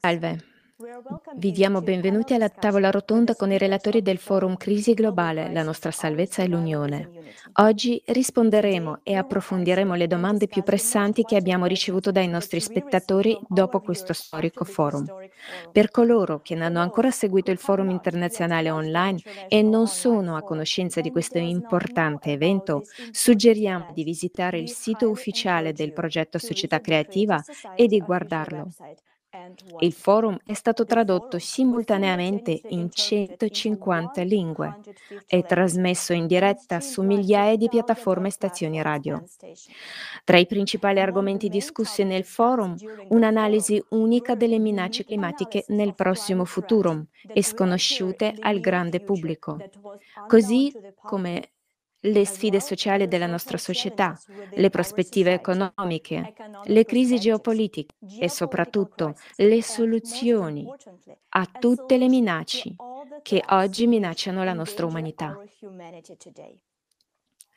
Salve. Vi diamo benvenuti alla tavola rotonda con i relatori del Forum Crisi Globale, la nostra salvezza e l'Unione. Oggi risponderemo e approfondiremo le domande più pressanti che abbiamo ricevuto dai nostri spettatori dopo questo storico forum. Per coloro che non hanno ancora seguito il forum internazionale online e non sono a conoscenza di questo importante evento, suggeriamo di visitare il sito ufficiale del progetto Società Creativa e di guardarlo. Il forum è stato tradotto simultaneamente in 150 lingue e trasmesso in diretta su migliaia di piattaforme e stazioni radio. Tra i principali argomenti discussi nel forum, un'analisi unica delle minacce climatiche nel prossimo futuro e sconosciute al grande pubblico, così come le sfide sociali della nostra società, le prospettive economiche, le crisi geopolitiche e soprattutto le soluzioni a tutte le minacce che oggi minacciano la nostra umanità.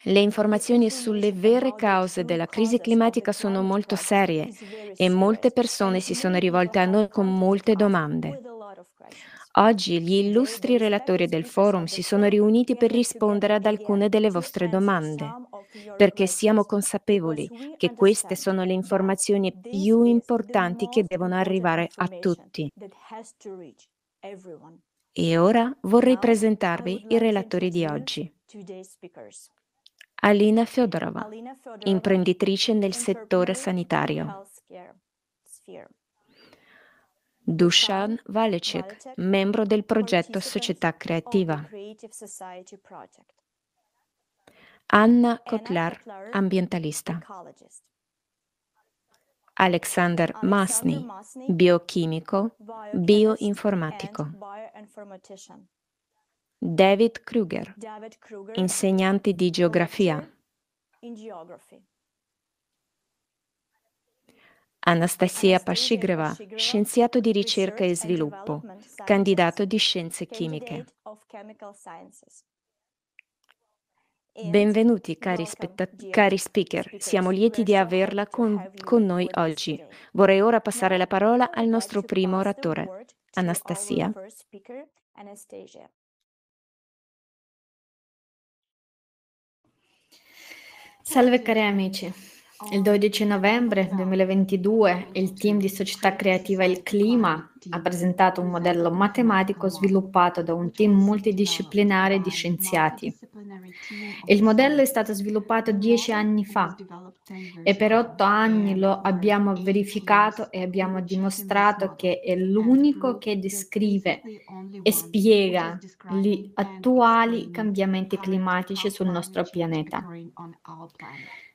Le informazioni sulle vere cause della crisi climatica sono molto serie e molte persone si sono rivolte a noi con molte domande. Oggi gli illustri relatori del forum si sono riuniti per rispondere ad alcune delle vostre domande, perché siamo consapevoli che queste sono le informazioni più importanti che devono arrivare a tutti. E ora vorrei presentarvi i relatori di oggi. Alina Fyodorova, imprenditrice nel settore sanitario. Dushan Valecek, membro del progetto Società Creativa. Anna Kotlar, ambientalista. Alexander Masny, biochimico, bioinformatico. David Kruger, insegnante di geografia. Anastasia Pashigreva, scienziato di ricerca e sviluppo, candidato di scienze chimiche. Benvenuti cari, cari, speaker, siamo lieti di averla con, con noi oggi. Vorrei ora passare la parola al nostro primo oratore, Anastasia. Salve cari amici, il 12 novembre 2022 il team di società creativa Il Clima ha presentato un modello matematico sviluppato da un team multidisciplinare di scienziati. Il modello è stato sviluppato dieci anni fa e per otto anni lo abbiamo verificato e abbiamo dimostrato che è l'unico che descrive e spiega gli attuali cambiamenti climatici sul nostro pianeta.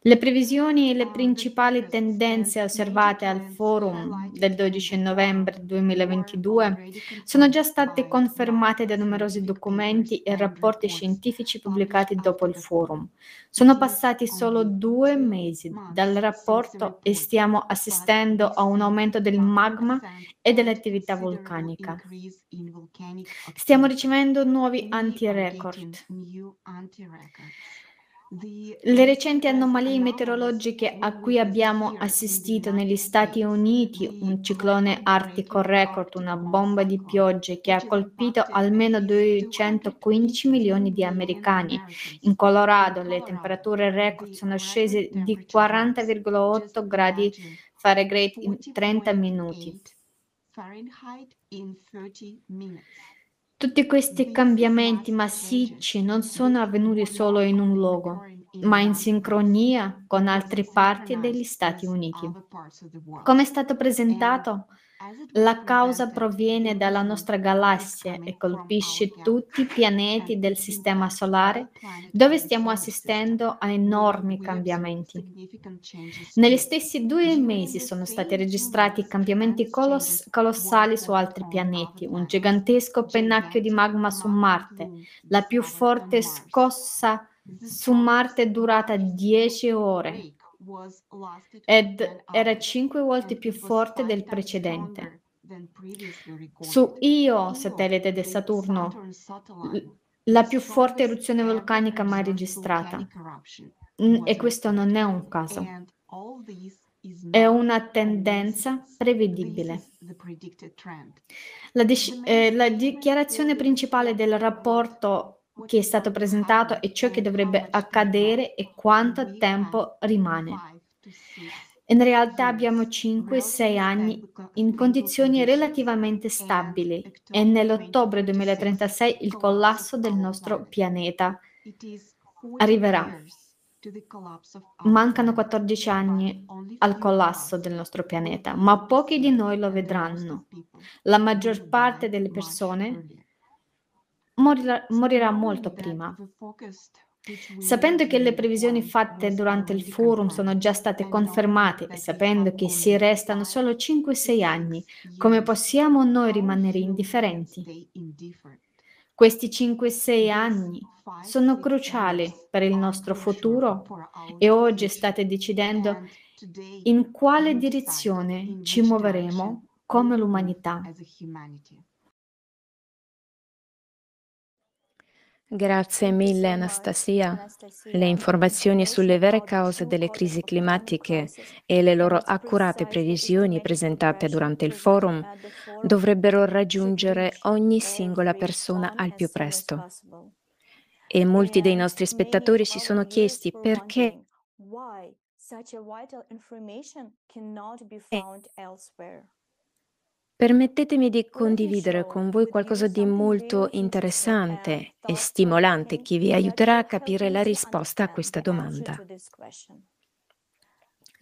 Le previsioni e le principali tendenze osservate al forum del 12 novembre 2022 sono già state confermate da numerosi documenti e rapporti scientifici pubblicati dopo il forum. Sono passati solo due mesi dal rapporto e stiamo assistendo a un aumento del magma e dell'attività vulcanica. Stiamo ricevendo nuovi anti-record. Le recenti anomalie meteorologiche a cui abbiamo assistito negli Stati Uniti, un ciclone artico record, una bomba di piogge che ha colpito almeno 215 milioni di americani. In Colorado le temperature record sono scese di 40,8 gradi Fahrenheit in 30 minuti. Tutti questi cambiamenti massicci non sono avvenuti solo in un luogo, ma in sincronia con altre parti degli Stati Uniti. Come è stato presentato, la causa proviene dalla nostra galassia e colpisce tutti i pianeti del Sistema Solare, dove stiamo assistendo a enormi cambiamenti. Negli stessi due mesi sono stati registrati cambiamenti coloss- colossali su altri pianeti, un gigantesco pennacchio di magma su Marte, la più forte scossa su Marte è durata 10 ore ed era cinque volte più forte del precedente. Su Io, satellite di Saturno, la più forte eruzione vulcanica mai registrata. E questo non è un caso, è una tendenza prevedibile. La, dis- eh, la dichiarazione principale del rapporto che è stato presentato è ciò che dovrebbe accadere e quanto tempo rimane. In realtà abbiamo 5-6 anni in condizioni relativamente stabili e nell'ottobre 2036 il collasso del nostro pianeta arriverà. Mancano 14 anni al collasso del nostro pianeta, ma pochi di noi lo vedranno. La maggior parte delle persone morirà, morirà molto prima. Sapendo che le previsioni fatte durante il forum sono già state confermate e sapendo che si restano solo 5-6 anni, come possiamo noi rimanere indifferenti? Questi 5-6 anni sono cruciali per il nostro futuro e oggi state decidendo in quale direzione ci muoveremo come l'umanità. Grazie mille Anastasia. Le informazioni sulle vere cause delle crisi climatiche e le loro accurate previsioni presentate durante il forum dovrebbero raggiungere ogni singola persona al più presto. E molti dei nostri spettatori si sono chiesti perché Permettetemi di condividere con voi qualcosa di molto interessante e stimolante che vi aiuterà a capire la risposta a questa domanda.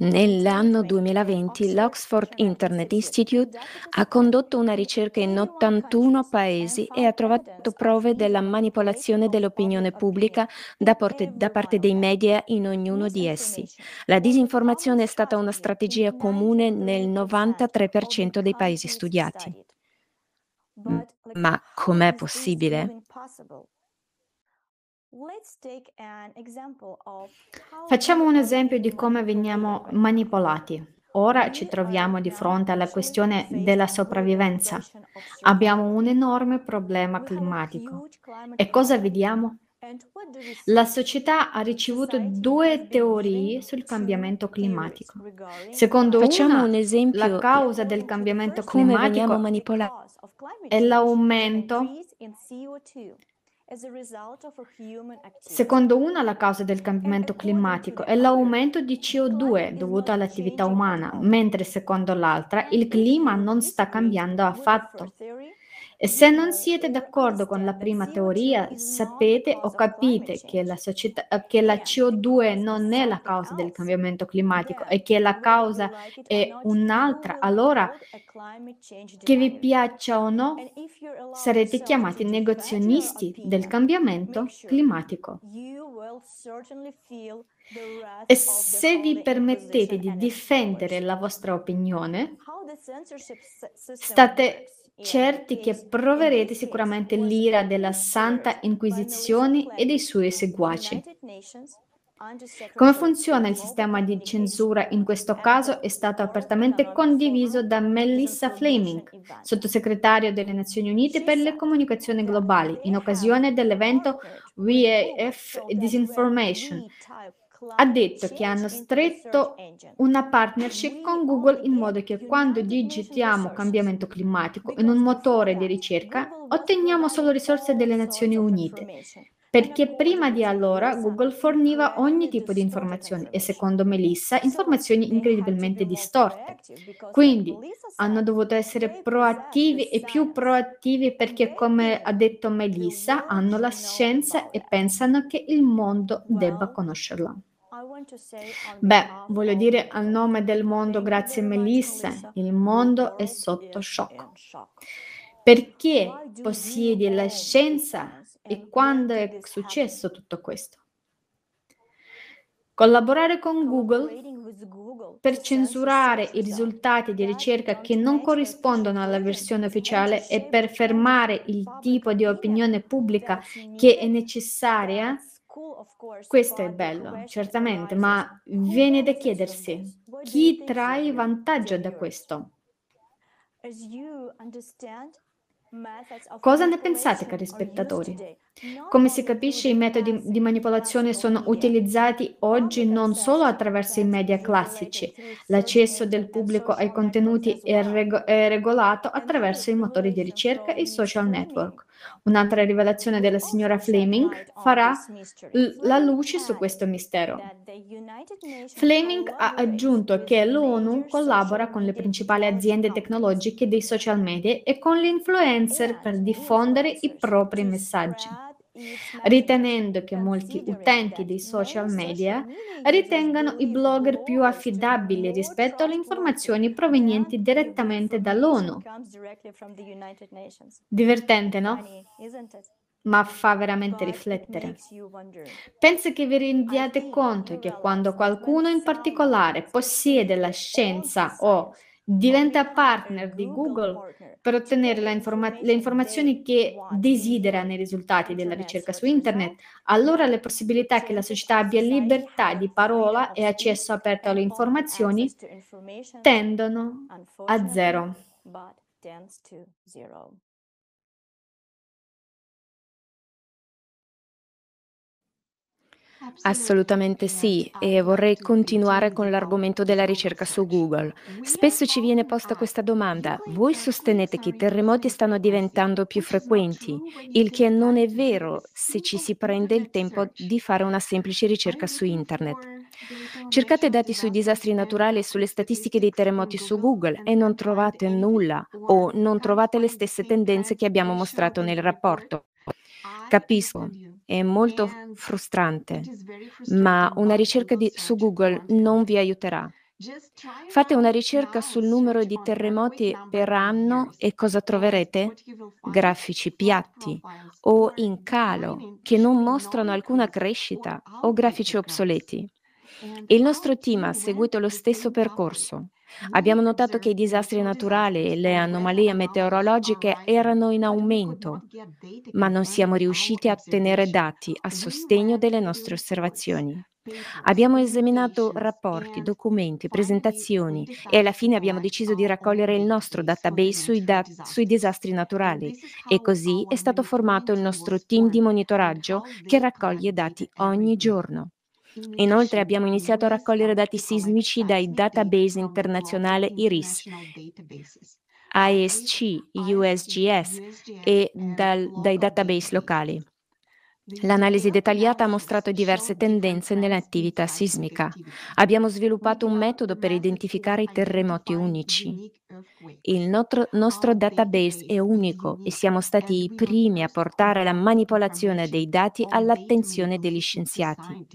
Nell'anno 2020 l'Oxford Internet Institute ha condotto una ricerca in 81 paesi e ha trovato prove della manipolazione dell'opinione pubblica da parte, da parte, dei media in ognuno di essi. La disinformazione è stata una strategia comune nel 93% dei paesi studiati. Ma com'è possibile? Facciamo un esempio di come veniamo manipolati. Ora ci troviamo di fronte alla questione della sopravvivenza. Abbiamo un enorme problema climatico. E cosa vediamo? La società ha ricevuto due teorie sul cambiamento climatico. Secondo Facciamo una, un esempio la causa del cambiamento climatico è l'aumento Secondo una, la causa del cambiamento climatico è l'aumento di CO2 dovuto all'attività umana, mentre secondo l'altra il clima non sta cambiando affatto. E se non siete d'accordo con la prima teoria, sapete o capite che la, società, che la CO2 non è la causa del cambiamento climatico e che la causa è un'altra, allora che vi piaccia o no, sarete chiamati negozionisti del cambiamento climatico. E se vi permettete di difendere la vostra opinione, state certi che proverete sicuramente l'ira della Santa Inquisizione e dei suoi seguaci. Come funziona il sistema di censura in questo caso è stato apertamente condiviso da Melissa Fleming, sottosegretario delle Nazioni Unite per le comunicazioni globali, in occasione dell'evento WEF Disinformation, ha detto che hanno stretto una partnership con Google in modo che quando digitiamo cambiamento climatico in un motore di ricerca otteniamo solo risorse delle Nazioni Unite. Perché prima di allora Google forniva ogni tipo di informazioni e secondo Melissa informazioni incredibilmente distorte. Quindi hanno dovuto essere proattivi e più proattivi perché, come ha detto Melissa, hanno la scienza e pensano che il mondo debba conoscerla. Beh, voglio dire a nome del mondo, grazie Melissa, il mondo è sotto shock. Perché possiedi la scienza e quando è successo tutto questo? Collaborare con Google per censurare i risultati di ricerca che non corrispondono alla versione ufficiale e per fermare il tipo di opinione pubblica che è necessaria questo è bello, certamente, ma viene da chiedersi chi trae vantaggio da questo? Cosa ne pensate, cari spettatori? Come si capisce, i metodi di manipolazione sono utilizzati oggi non solo attraverso i media classici, l'accesso del pubblico ai contenuti è, reg- è regolato attraverso i motori di ricerca e i social network. Un'altra rivelazione della signora Fleming farà l- la luce su questo mistero. Fleming ha aggiunto che l'ONU collabora con le principali aziende tecnologiche dei social media e con gli influencer per diffondere i propri messaggi ritenendo che molti utenti dei social media ritengano i blogger più affidabili rispetto alle informazioni provenienti direttamente dall'ONU. Divertente, no? Ma fa veramente riflettere. Penso che vi rendiate conto che quando qualcuno in particolare possiede la scienza o diventa partner di Google per ottenere informa- le informazioni che desidera nei risultati della ricerca su Internet, allora le possibilità che la società abbia libertà di parola e accesso aperto alle informazioni tendono a zero. Assolutamente sì, e vorrei continuare con l'argomento della ricerca su Google. Spesso ci viene posta questa domanda, voi sostenete che i terremoti stanno diventando più frequenti, il che non è vero se ci si prende il tempo di fare una semplice ricerca su Internet. Cercate dati sui disastri naturali e sulle statistiche dei terremoti su Google e non trovate nulla o non trovate le stesse tendenze che abbiamo mostrato nel rapporto. Capisco, è molto frustrante, ma una ricerca di- su Google non vi aiuterà. Fate una ricerca sul numero di terremoti per anno e cosa troverete? Grafici piatti o in calo che non mostrano alcuna crescita o grafici obsoleti. Il nostro team ha seguito lo stesso percorso. Abbiamo notato che i disastri naturali e le anomalie meteorologiche erano in aumento, ma non siamo riusciti a ottenere dati a sostegno delle nostre osservazioni. Abbiamo esaminato rapporti, documenti, presentazioni e alla fine abbiamo deciso di raccogliere il nostro database sui, dat- sui, disastri naturali e così è stato formato il nostro team di monitoraggio che raccoglie dati ogni giorno. Inoltre abbiamo iniziato a raccogliere dati sismici dai database internazionali IRIS, ISC, USGS e dal, dai database locali. L'analisi dettagliata ha mostrato diverse tendenze nell'attività sismica. Abbiamo sviluppato un metodo per identificare i terremoti unici. Il nostro, nostro, database è unico e siamo stati i primi a portare la manipolazione dei dati all'attenzione degli scienziati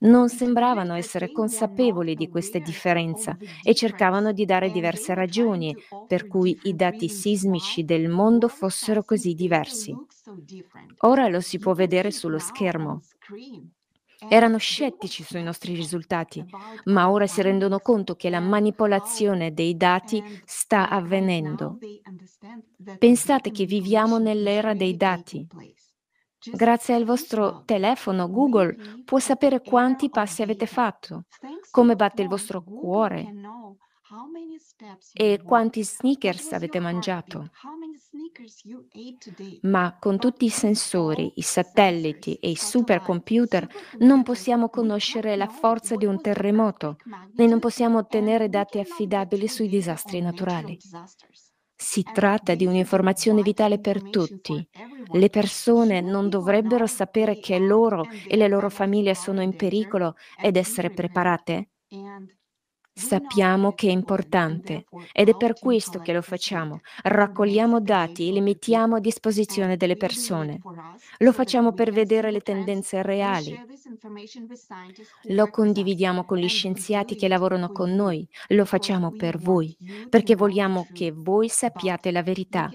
non sembravano essere consapevoli di questa differenza e cercavano di dare diverse ragioni per cui i dati sismici del mondo fossero così diversi. Ora lo si può vedere sullo schermo. Erano scettici sui nostri risultati, ma ora si rendono conto che la manipolazione dei dati sta avvenendo. Pensate che viviamo nell'era dei dati. Grazie al vostro telefono, Google può sapere quanti passi avete fatto, come batte il vostro cuore e quanti sneakers avete mangiato. Ma con tutti i sensori, i satelliti e i supercomputer non possiamo conoscere la forza di un terremoto. E non possiamo ottenere dati affidabili sui disastri naturali. Si tratta di un'informazione vitale per tutti. Le persone non dovrebbero sapere che loro e le loro famiglie sono in pericolo ed essere preparate? Sappiamo che è importante ed è per questo che lo facciamo. Raccogliamo dati e li mettiamo a disposizione delle persone. Lo facciamo per vedere le tendenze reali. Lo condividiamo con gli scienziati che lavorano con noi. Lo facciamo per voi, perché vogliamo che voi sappiate la verità.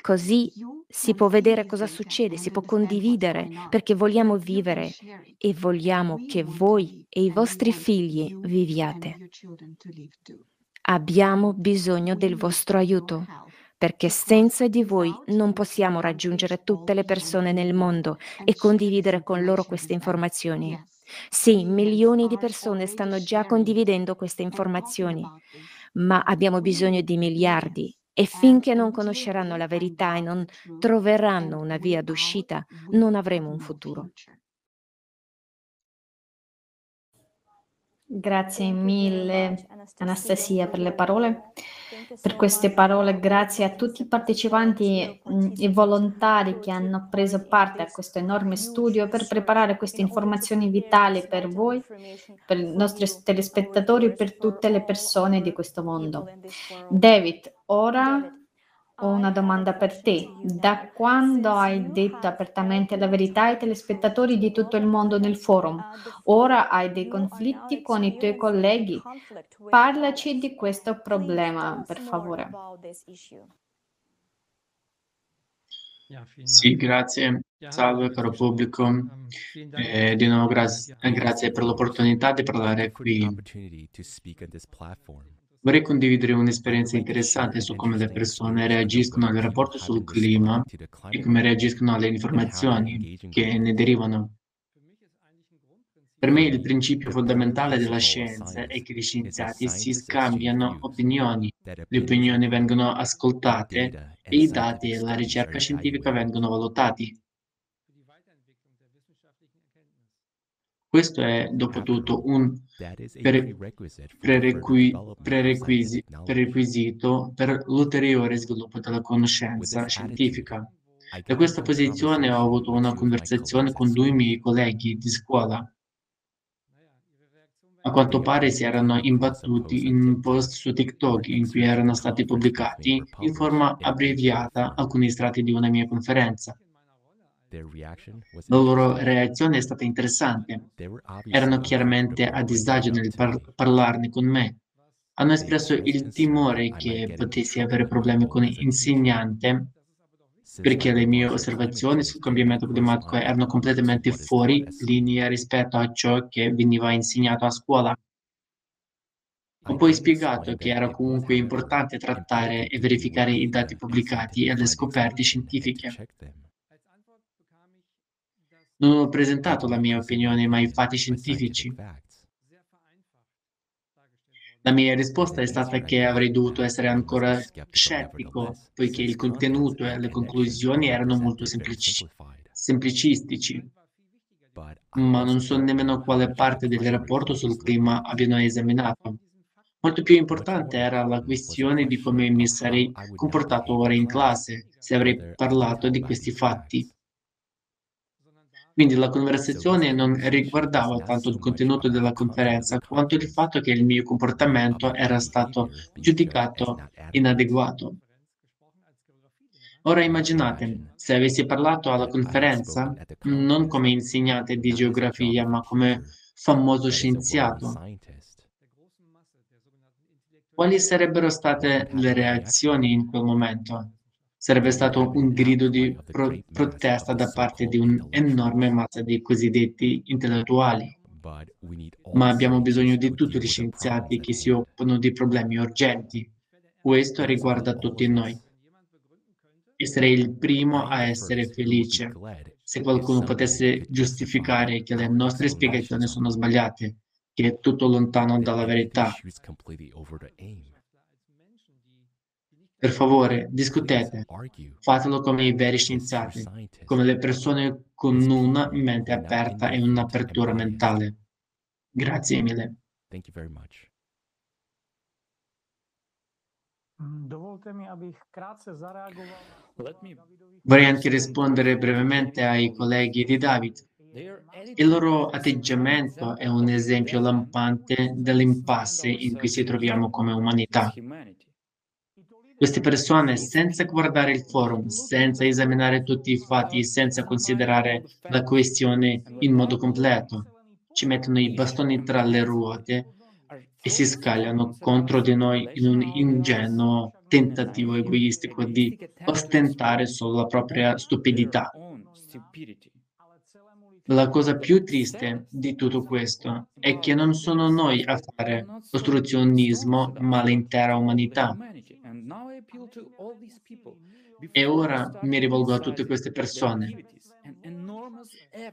Così si può vedere cosa succede, si può condividere, perché vogliamo vivere e vogliamo che voi e i vostri figli viviate. Abbiamo bisogno del vostro aiuto, perché senza di voi non possiamo raggiungere tutte le persone nel mondo e condividere con loro queste informazioni. Sì, milioni di persone stanno già condividendo queste informazioni, ma abbiamo bisogno di miliardi E finché non conosceranno la verità e non troveranno una via d'uscita, non avremo un futuro. Grazie mille Anastasia per le parole, per queste parole, grazie a tutti i partecipanti mh, e volontari che hanno preso parte a questo enorme studio per preparare queste informazioni vitali per voi, per i nostri telespettatori e per tutte le persone di questo mondo. David, ora ho una domanda per te. Da quando hai detto apertamente la verità ai telespettatori di tutto il mondo nel forum? Ora hai dei conflitti con i tuoi colleghi? Parlaci di questo problema, per favore. Sì, grazie. Salve caro pubblico. Eh, di nuovo grazie, grazie per l'opportunità di parlare qui. Vorrei condividere un'esperienza interessante su come le persone reagiscono al rapporto sul clima e come reagiscono alle informazioni che ne derivano. Per me il principio fondamentale della scienza è che gli scienziati si scambiano opinioni, le opinioni vengono ascoltate e i dati e la ricerca scientifica vengono valutati. Questo è, dopo tutto, un prerequisito per l'ulteriore sviluppo della conoscenza scientifica. Da questa posizione ho avuto una conversazione con due miei colleghi di scuola. A quanto pare si erano imbattuti in un post su TikTok in cui erano stati pubblicati in forma abbreviata alcuni estratti di una mia conferenza. La loro reazione è stata interessante. Erano chiaramente a disagio nel par- parlarne con me. Hanno espresso il timore che potessi avere problemi con l'insegnante perché le mie osservazioni sul cambiamento climatico erano completamente fuori linea rispetto a ciò che veniva insegnato a scuola. Ho poi spiegato che era comunque importante trattare e verificare i dati pubblicati e le scoperte scientifiche. Non ho presentato la mia opinione, ma i fatti scientifici. La mia risposta è stata che avrei dovuto essere ancora scettico, poiché il contenuto e le conclusioni erano molto semplici, semplicistici. Ma non so nemmeno quale parte del rapporto sul clima abbiano esaminato. Molto più importante era la questione di come mi sarei comportato ora in classe se avrei parlato di questi fatti. Quindi la conversazione non riguardava tanto il contenuto della conferenza, quanto il fatto che il mio comportamento era stato giudicato inadeguato. Ora immaginate, se avessi parlato alla conferenza, non come insegnante di geografia, ma come famoso scienziato, quali sarebbero state le reazioni in quel momento? Sarebbe stato un grido di pro- protesta da parte di un'enorme massa di cosiddetti intellettuali. Ma abbiamo bisogno di tutti gli scienziati che si occupano di problemi urgenti. Questo riguarda tutti noi. E sarei il primo a essere felice se qualcuno potesse giustificare che le nostre spiegazioni sono sbagliate, che è tutto lontano dalla verità. Per favore, discutete. Fatelo come i veri scienziati, come le persone con una mente aperta e un'apertura mentale. Grazie mille. Vorrei anche rispondere brevemente ai colleghi di David. Il loro atteggiamento è un esempio lampante dell'impasse in cui ci troviamo come umanità. Queste persone, senza guardare il forum, senza esaminare tutti i fatti, senza considerare la questione in modo completo, ci mettono i bastoni tra le ruote e si scagliano contro di noi in un ingenuo tentativo egoistico di ostentare solo la propria stupidità. La cosa più triste di tutto questo è che non sono noi a fare ostruzionismo, ma l'intera umanità. E ora mi rivolgo a tutte queste persone.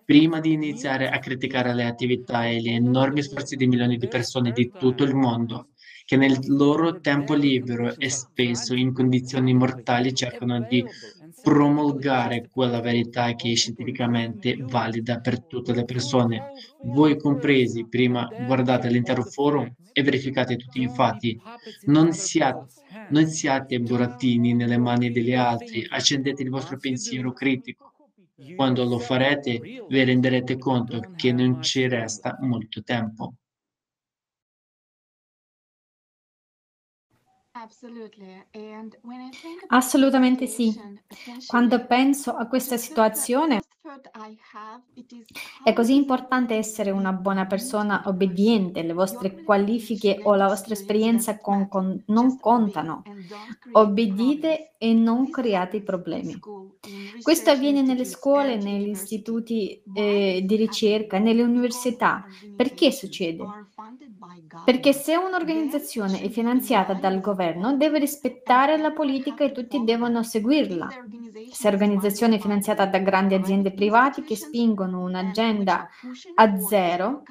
Prima di iniziare a criticare le attività e gli enormi sforzi di milioni di persone di tutto il mondo, che nel loro tempo libero e spesso in condizioni mortali cercano di promulgare quella verità che è scientificamente valida per tutte le persone. Voi compresi, prima guardate l'intero forum e verificate tutti i fatti. Non siate, non siate burattini nelle mani degli altri, accendete il vostro pensiero critico. Quando lo farete vi renderete conto che non ci resta molto tempo. Assolutamente sì. Quando penso a questa situazione, è così importante essere una buona persona obbediente, le vostre qualifiche o la vostra esperienza con, con, non contano. Obbedite e non create problemi. Questo avviene nelle scuole, negli istituti eh, di ricerca, nelle università. Perché succede? Perché se un'organizzazione è finanziata dal governo, deve rispettare la politica e tutti devono seguirla. Se l'organizzazione è finanziata da grandi aziende private che spingono un'agenda a zero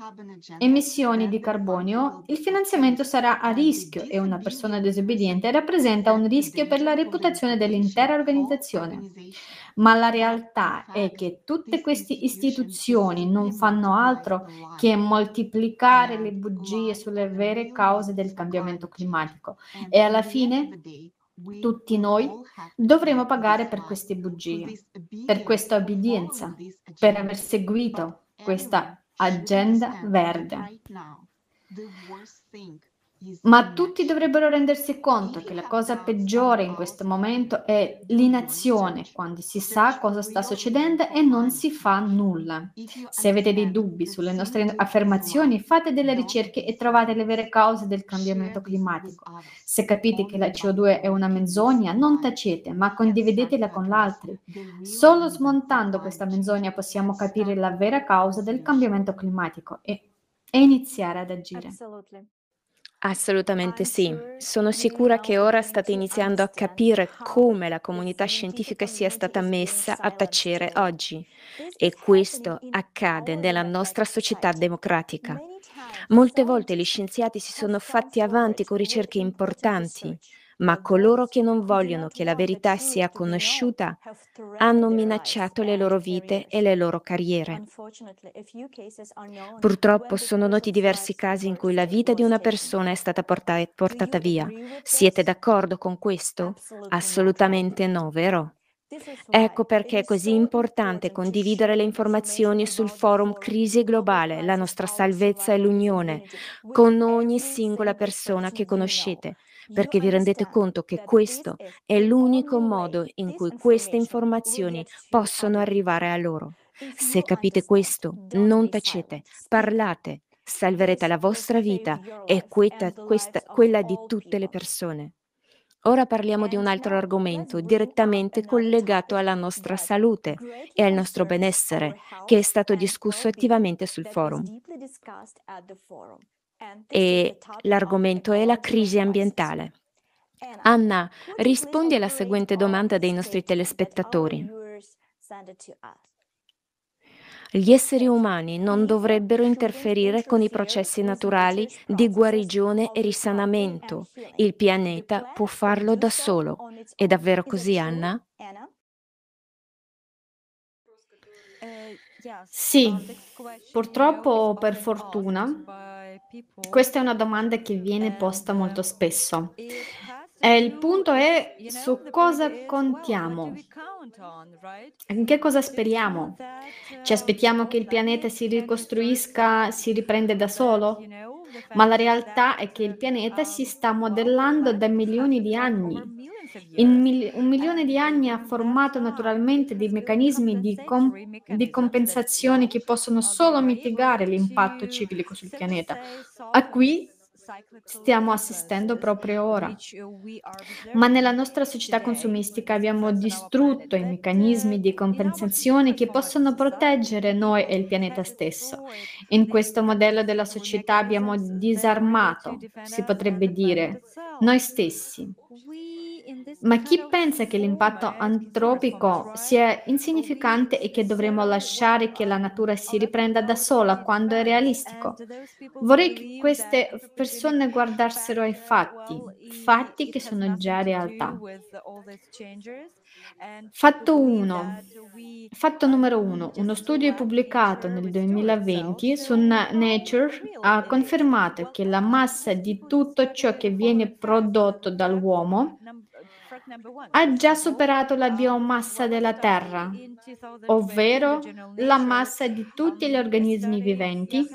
emissioni di carbonio, il finanziamento sarà a rischio e una persona disobbediente rappresenta un rischio per la reputazione dell'intera organizzazione. Ma la realtà è che tutte queste istituzioni non fanno altro che moltiplicare le bugie sulle vere cause del cambiamento climatico. e alla fine tutti noi dovremo pagare per queste bugie, per questa obbedienza, per aver seguito questa agenda verde. Ma tutti dovrebbero rendersi conto che la cosa peggiore in questo momento è l'inazione, quando si sa cosa sta succedendo e non si fa nulla. Se avete dei dubbi sulle nostre affermazioni, fate delle ricerche e trovate le vere cause del cambiamento climatico. Se capite che la CO2 è una menzogna, non tacete, ma condividetela con altri. Solo smontando questa menzogna possiamo capire la vera causa del cambiamento climatico e, e iniziare ad agire. Assolutamente sì. Sono sicura che ora state iniziando a capire come la comunità scientifica sia stata messa a tacere oggi e questo accade nella nostra società democratica. Molte volte gli scienziati si sono fatti avanti con ricerche importanti, ma coloro che non vogliono che la verità sia conosciuta hanno minacciato le loro vite e le loro carriere. Purtroppo sono noti diversi casi in cui la vita di una persona è stata porta- portata via. Siete d'accordo con questo? Assolutamente no, vero? Ecco perché è così importante condividere le informazioni sul forum Crisi Globale, la nostra salvezza e l'unione, con ogni singola persona che conoscete perché vi rendete conto che questo è l'unico modo in cui queste informazioni possono arrivare a loro. Se capite questo, non tacete, parlate, salverete la vostra vita e questa, questa, quella di tutte le persone. Ora parliamo di un altro argomento direttamente collegato alla nostra salute e al nostro benessere, che è stato discusso attivamente sul forum e l'argomento è la crisi ambientale. Anna, rispondi alla seguente domanda dei nostri telespettatori. Gli esseri umani non dovrebbero interferire con i processi naturali di guarigione e risanamento. Il pianeta può farlo da solo. È davvero così, Anna? Sì, purtroppo o per fortuna questa è una domanda che viene posta molto spesso. E il punto è su cosa contiamo, in che cosa speriamo. Ci aspettiamo che il pianeta si ricostruisca, si riprende da solo? Ma la realtà è che il pianeta si sta modellando da milioni di anni Mil- un milione di anni ha formato naturalmente dei meccanismi di, com- di compensazione che possono solo mitigare l'impatto ciclico sul pianeta. A cui stiamo assistendo proprio ora. Ma nella nostra società consumistica abbiamo distrutto i meccanismi di compensazione che possono proteggere noi e il pianeta stesso. In questo modello della società abbiamo disarmato, si potrebbe dire, noi stessi. Ma chi pensa che l'impatto antropico sia insignificante e che dovremmo lasciare che la natura si riprenda da sola quando è realistico? Vorrei che queste persone guardassero ai fatti, fatti che sono già realtà. Fatto 1. Fatto numero 1. Uno studio pubblicato nel 2020 su Nature ha confermato che la massa di tutto ciò che viene prodotto dall'uomo ha già superato la biomassa della Terra, ovvero la massa di tutti gli organismi viventi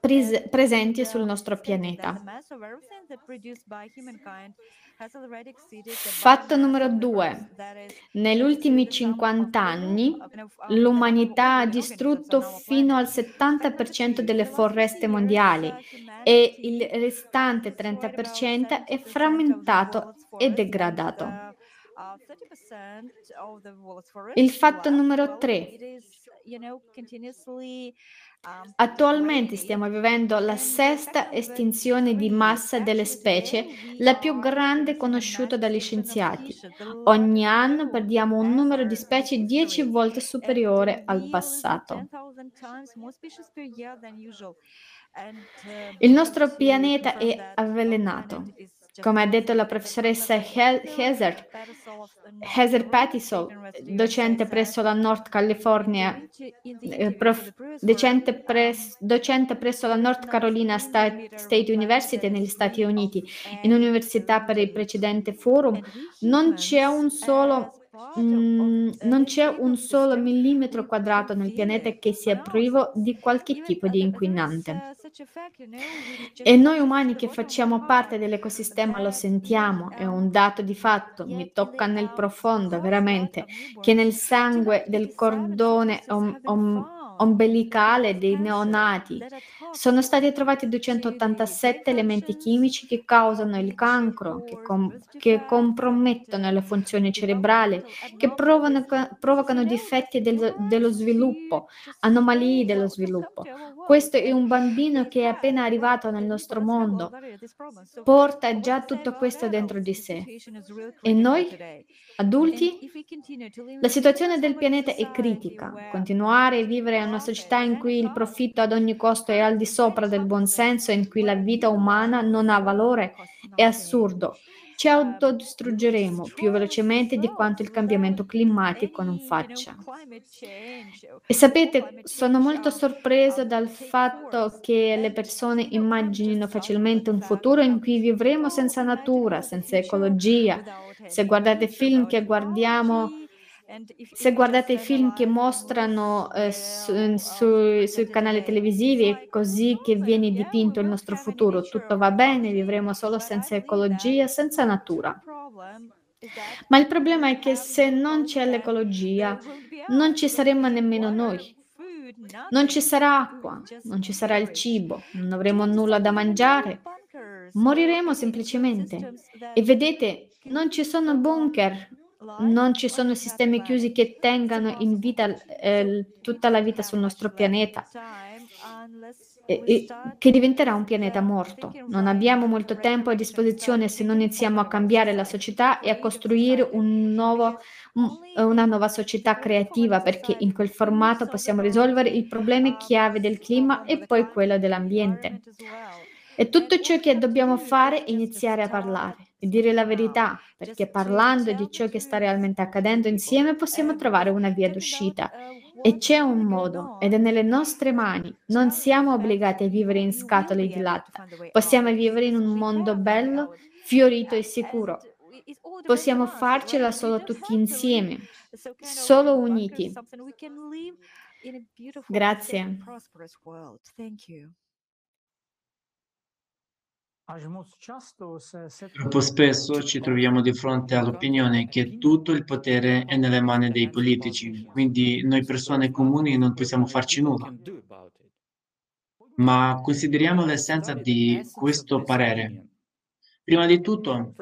pres- presenti sul nostro pianeta. Fatto numero due. Negli ultimi 50 anni l'umanità ha distrutto fino al 70% delle foreste mondiali e il restante 30% è frammentato e degradato. Il fatto numero tre. Attualmente stiamo vivendo la sesta estinzione di massa delle specie, la più grande conosciuta dagli scienziati. Ogni anno perdiamo un numero di specie dieci volte superiore al passato. Il nostro pianeta è avvelenato. Come ha detto la professoressa Heather, Heather Pattison, docente presso la North California, eh, prof, docente, pres, docente, presso la North Carolina State University negli Stati Uniti, in università per il precedente forum, non c'è un solo Mm, non c'è un solo millimetro quadrato nel pianeta che sia privo di qualche tipo di inquinante. E noi umani che facciamo parte dell'ecosistema lo sentiamo, è un dato di fatto, mi tocca nel profondo, veramente, che nel sangue del cordone om- om- ombelicale dei neonati. sono stati trovati 287 elementi chimici che causano il cancro, che, com- che compromettono le funzioni cerebrali, che provano, provocano difetti del- dello sviluppo, anomalie dello sviluppo. Questo è un bambino che è appena arrivato nel nostro mondo, porta già tutto questo dentro di sé. E noi, adulti, la situazione del pianeta è critica. Continuare a vivere in una società in cui il profitto ad ogni costo è al di sopra del buonsenso, in cui la vita umana non ha valore, è assurdo. Ci autodistruggeremo più velocemente di quanto il cambiamento climatico non faccia. E sapete, sono molto sorpresa dal fatto che le persone immaginino facilmente un futuro in cui vivremo senza natura, senza ecologia. Se guardate film che guardiamo se guardate i film che mostrano eh, su, su, sui canali televisivi, è così che viene dipinto il nostro futuro. Tutto va bene, vivremo solo senza ecologia, senza natura. Ma il problema è che se non c'è l'ecologia, non ci saremmo nemmeno noi. Non ci sarà acqua, non ci sarà il cibo, non avremo nulla da mangiare. Moriremo semplicemente. E vedete, non ci sono bunker non ci sono sistemi chiusi che tengano in vita eh, tutta la vita sul nostro pianeta, e, e, che diventerà un pianeta morto. Non abbiamo molto tempo a disposizione se non iniziamo a cambiare la società e a costruire un nuovo, una nuova società creativa, perché in quel formato possiamo risolvere il problema chiave del clima e poi quello dell'ambiente. E tutto ciò che dobbiamo fare è iniziare a parlare e dire la verità, perché parlando di ciò che sta realmente accadendo insieme possiamo trovare una via d'uscita. E c'è un modo, ed è nelle nostre mani. Non siamo obbligati a vivere in scatole di latta. Possiamo vivere in un mondo bello, fiorito e sicuro. Possiamo farcela solo tutti insieme, solo uniti. Grazie. Troppo spesso ci troviamo di fronte all'opinione che tutto il potere è nelle mani dei politici, quindi noi persone comuni non possiamo farci nulla. Ma consideriamo l'essenza di questo parere. Prima di tutto,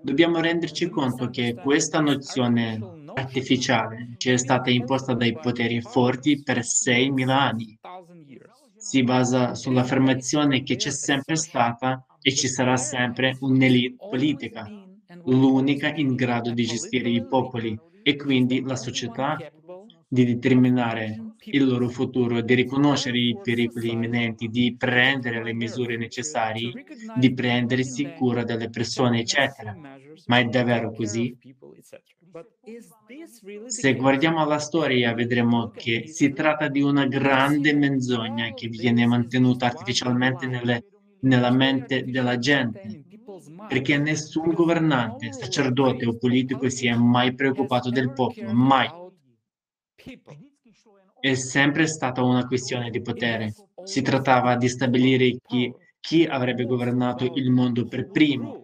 dobbiamo renderci conto che questa nozione artificiale ci è stata imposta dai poteri forti per 6.000 anni. Si basa sull'affermazione che c'è sempre stata e ci sarà sempre un'elite politica, l'unica in grado di gestire i popoli e quindi la società di determinare il loro futuro, di riconoscere i pericoli imminenti, di prendere le misure necessarie, di prendersi cura delle persone, eccetera. Ma è davvero così? Se guardiamo la storia vedremo che si tratta di una grande menzogna che viene mantenuta artificialmente nelle, nella mente della gente, perché nessun governante, sacerdote o politico si è mai preoccupato del popolo, mai. È sempre stata una questione di potere. Si trattava di stabilire chi, chi avrebbe governato il mondo per primo.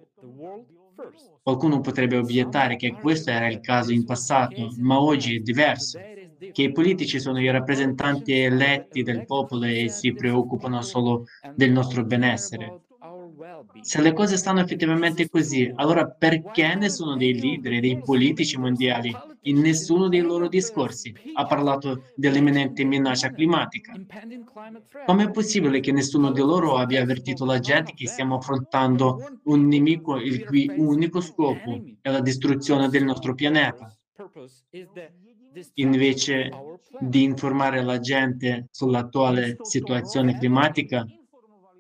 Qualcuno potrebbe obiettare che questo era il caso in passato, ma oggi è diverso, che i politici sono i rappresentanti eletti del popolo e si preoccupano solo del nostro benessere. Se le cose stanno effettivamente così, allora perché nessuno dei leader e dei politici mondiali, in nessuno dei loro discorsi, ha parlato dell'imminente minaccia climatica? Com'è possibile che nessuno di loro abbia avvertito la gente che stiamo affrontando un nemico il cui unico scopo è la distruzione del nostro pianeta? Invece di informare la gente sull'attuale situazione climatica,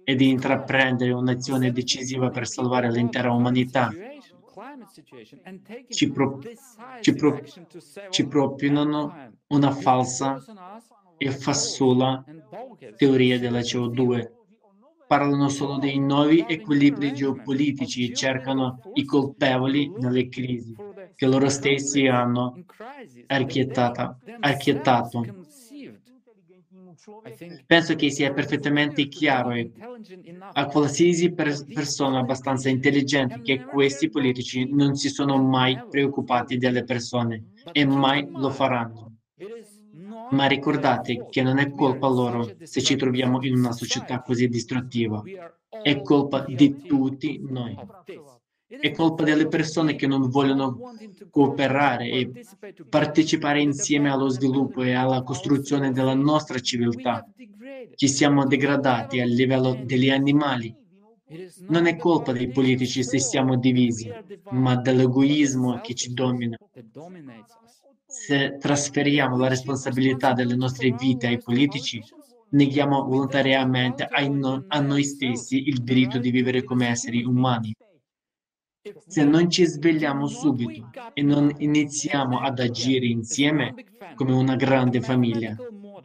e di intraprendere un'azione decisiva per salvare l'intera umanità. Ci, pro, ci, pro, ci propinano una falsa e fassola teoria della CO2. Parlano solo dei nuovi equilibri geopolitici e cercano i colpevoli nelle crisi che loro stessi hanno archiettato. Penso che sia perfettamente chiaro a qualsiasi per persona abbastanza intelligente che questi politici non si sono mai preoccupati delle persone e mai lo faranno. Ma ricordate che non è colpa loro se ci troviamo in una società così distruttiva, è colpa di tutti noi. È colpa delle persone che non vogliono cooperare e partecipare insieme allo sviluppo e alla costruzione della nostra civiltà. Ci siamo degradati a livello degli animali. Non è colpa dei politici se siamo divisi, ma dell'egoismo che ci domina. Se trasferiamo la responsabilità delle nostre vite ai politici, neghiamo volontariamente a noi stessi il diritto di vivere come esseri umani. Se non ci svegliamo subito e non iniziamo ad agire insieme come una grande famiglia,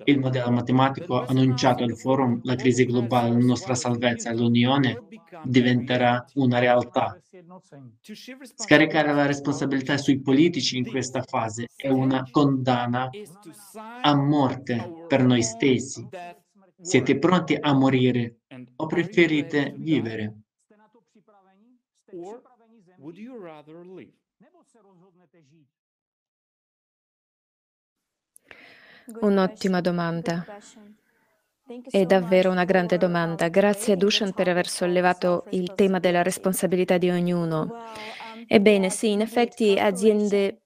il modello matematico annunciato al forum La crisi globale, la nostra salvezza e l'Unione diventerà una realtà. Scaricare la responsabilità sui politici in questa fase è una condanna a morte per noi stessi. Siete pronti a morire o preferite vivere? would you rather live? Un'ottima domanda. È davvero una grande domanda. Grazie a Dushan per aver sollevato il tema della responsabilità di ognuno. Ebbene, sì, in effetti aziende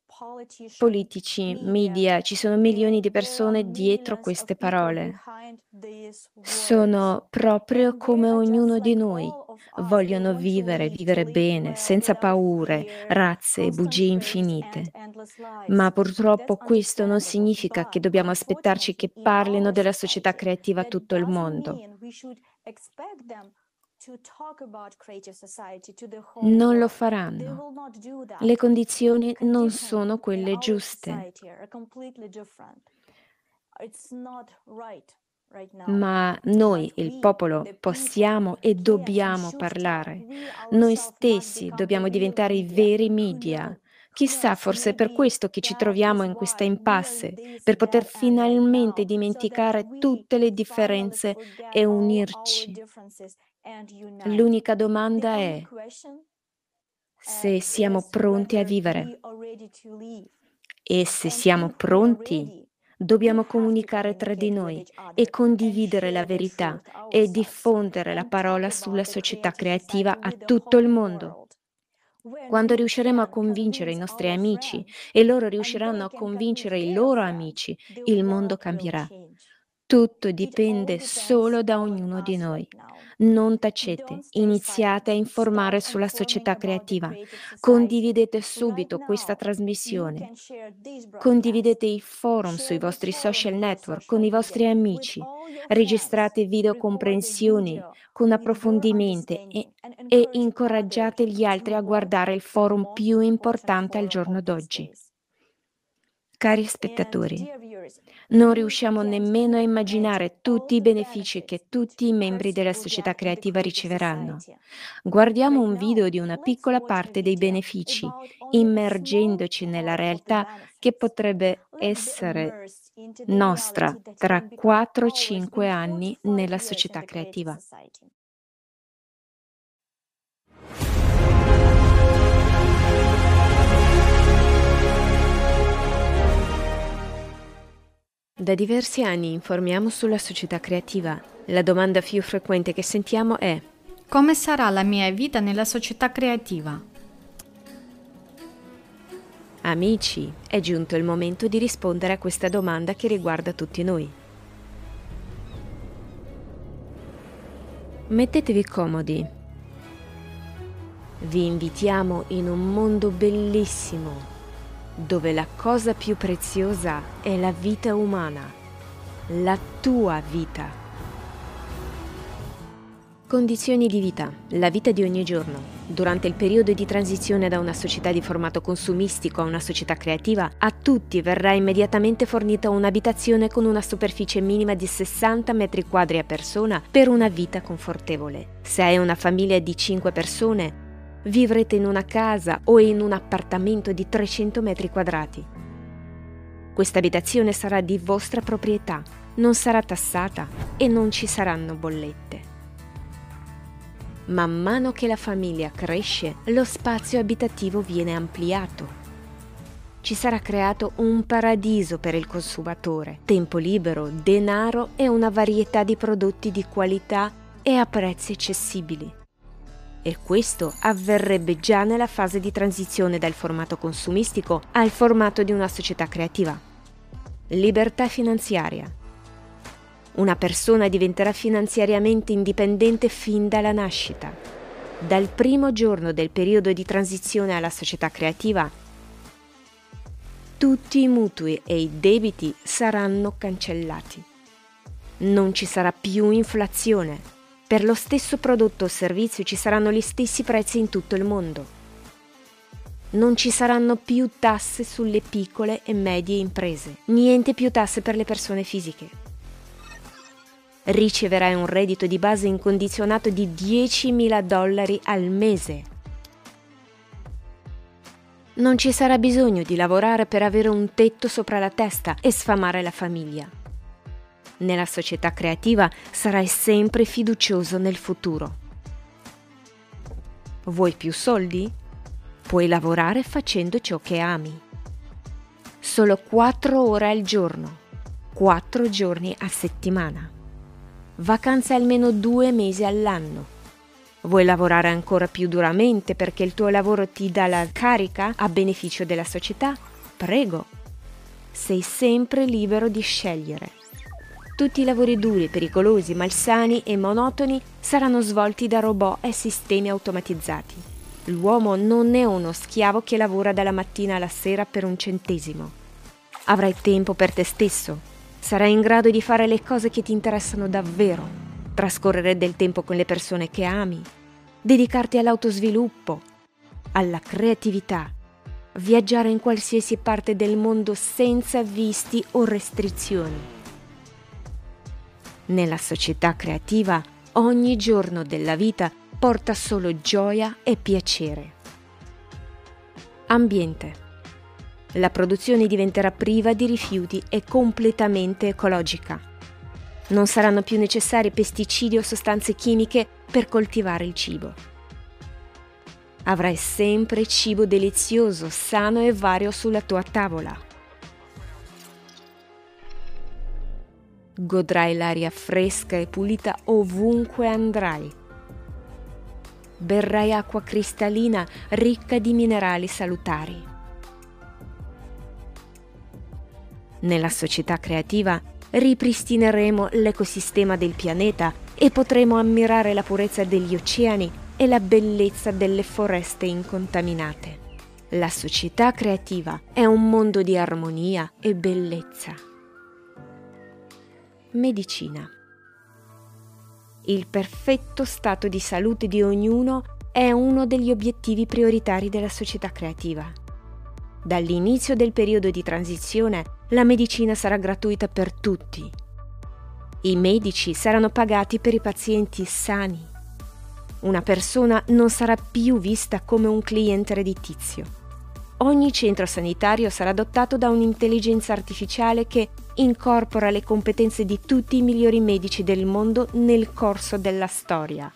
politici, media, ci sono milioni di persone dietro queste parole. Sono proprio come ognuno di noi. Vogliono vivere, vivere bene, senza paure, razze e bugie infinite. Ma purtroppo questo non significa che dobbiamo aspettarci che parlino della società creativa a tutto il mondo. Non lo faranno. Le condizioni non sono quelle giuste. Ma noi, il popolo, possiamo e dobbiamo parlare. Noi stessi dobbiamo diventare i veri media. Chissà, forse è per questo che ci troviamo in questa impasse, per poter finalmente dimenticare tutte le differenze e unirci L'unica domanda è se siamo pronti a vivere. E se siamo pronti, dobbiamo comunicare tra di noi e condividere la verità e diffondere la parola sulla società creativa a tutto il mondo. Quando riusciremo a convincere i nostri amici e loro riusciranno a convincere i loro amici, il mondo cambierà Tutto dipende solo da ognuno di noi. Non tacete, iniziate a informare sulla società creativa. Condividete subito questa trasmissione. Condividete i forum sui vostri social network con i vostri amici. Registrate video comprensioni con approfondimenti e, e incoraggiate gli altri a guardare il forum più importante al giorno d'oggi. Cari spettatori, non riusciamo nemmeno a immaginare tutti i benefici che tutti i membri della società creativa riceveranno. Guardiamo un video di una piccola parte dei benefici, immergendoci nella realtà che potrebbe essere nostra tra 4-5 anni nella società creativa. Da diversi anni informiamo sulla società creativa. La domanda più frequente che sentiamo è Come sarà la mia vita nella società creativa? Amici, è giunto il momento di rispondere a questa domanda che riguarda tutti noi. Mettetevi comodi. Vi invitiamo in un mondo bellissimo dove la cosa più preziosa è la vita umana, la tua vita. Condizioni di vita, la vita di ogni giorno. Durante il periodo di transizione da una società di formato consumistico a una società creativa, a tutti verrà immediatamente fornita un'abitazione con una superficie minima di 60 metri quadri a persona per una vita confortevole. Se hai una famiglia di 5 persone, vivrete in una casa o in un appartamento di 300 metri quadrati. Questa abitazione sarà di vostra proprietà, non sarà tassata e non ci saranno bollette. Man mano che la famiglia cresce, lo spazio abitativo viene ampliato. Ci sarà creato un paradiso per il consumatore, tempo libero, denaro e una varietà di prodotti di qualità e a prezzi accessibili e questo avverrebbe già nella fase di transizione dal formato consumistico al formato di una società creativa. Libertà finanziaria. Una persona diventerà finanziariamente indipendente fin dalla nascita. Dal primo giorno del periodo di transizione alla società creativa, tutti i mutui e i debiti saranno cancellati. Non ci sarà più inflazione per lo stesso prodotto o servizio ci saranno gli stessi prezzi in tutto il mondo. Non ci saranno più tasse sulle piccole e medie imprese, niente più tasse per le persone fisiche. Riceverai un reddito di base incondizionato di 10.000 dollari al mese. Non ci sarà bisogno di lavorare per avere un tetto sopra la testa e sfamare la famiglia nella società creativa sarai sempre fiducioso nel futuro. Vuoi più soldi? Puoi lavorare facendo ciò che ami. Solo 4 ore al giorno, 4 giorni a settimana. Vacanze almeno due mesi all'anno. Vuoi lavorare ancora più duramente perché il tuo lavoro ti dà la carica a beneficio della società? Prego. Sei sempre libero di scegliere. Tutti i lavori duri, pericolosi, malsani e monotoni saranno svolti da robot e sistemi automatizzati. L'uomo non è uno schiavo che lavora dalla mattina alla sera per un centesimo. Avrai tempo per te stesso, sarai in grado di fare le cose che ti interessano davvero, trascorrere del tempo con le persone che ami, dedicarti all'autosviluppo, alla creatività, viaggiare in qualsiasi parte del mondo senza visti o restrizioni nella società creativa ogni giorno della vita porta solo gioia e piacere. Ambiente. La produzione diventerà priva di rifiuti e completamente ecologica. Non saranno più necessari pesticidi o sostanze chimiche per coltivare il cibo. Avrai sempre cibo delizioso, sano e vario sulla tua tavola. Godrai l'aria fresca e pulita ovunque andrai. Berrai acqua cristallina ricca di minerali salutari. Nella società creativa ripristineremo l'ecosistema del pianeta e potremo ammirare la purezza degli oceani e la bellezza delle foreste incontaminate. La società creativa è un mondo di armonia e bellezza. Medicina. Il perfetto stato di salute di ognuno è uno degli obiettivi prioritari della società creativa. Dall'inizio del periodo di transizione la medicina sarà gratuita per tutti. I medici saranno pagati per i pazienti sani. Una persona non sarà più vista come un cliente redditizio. Ogni centro sanitario sarà dotato da un'intelligenza artificiale che incorpora le competenze di tutti i migliori medici del mondo nel corso della storia.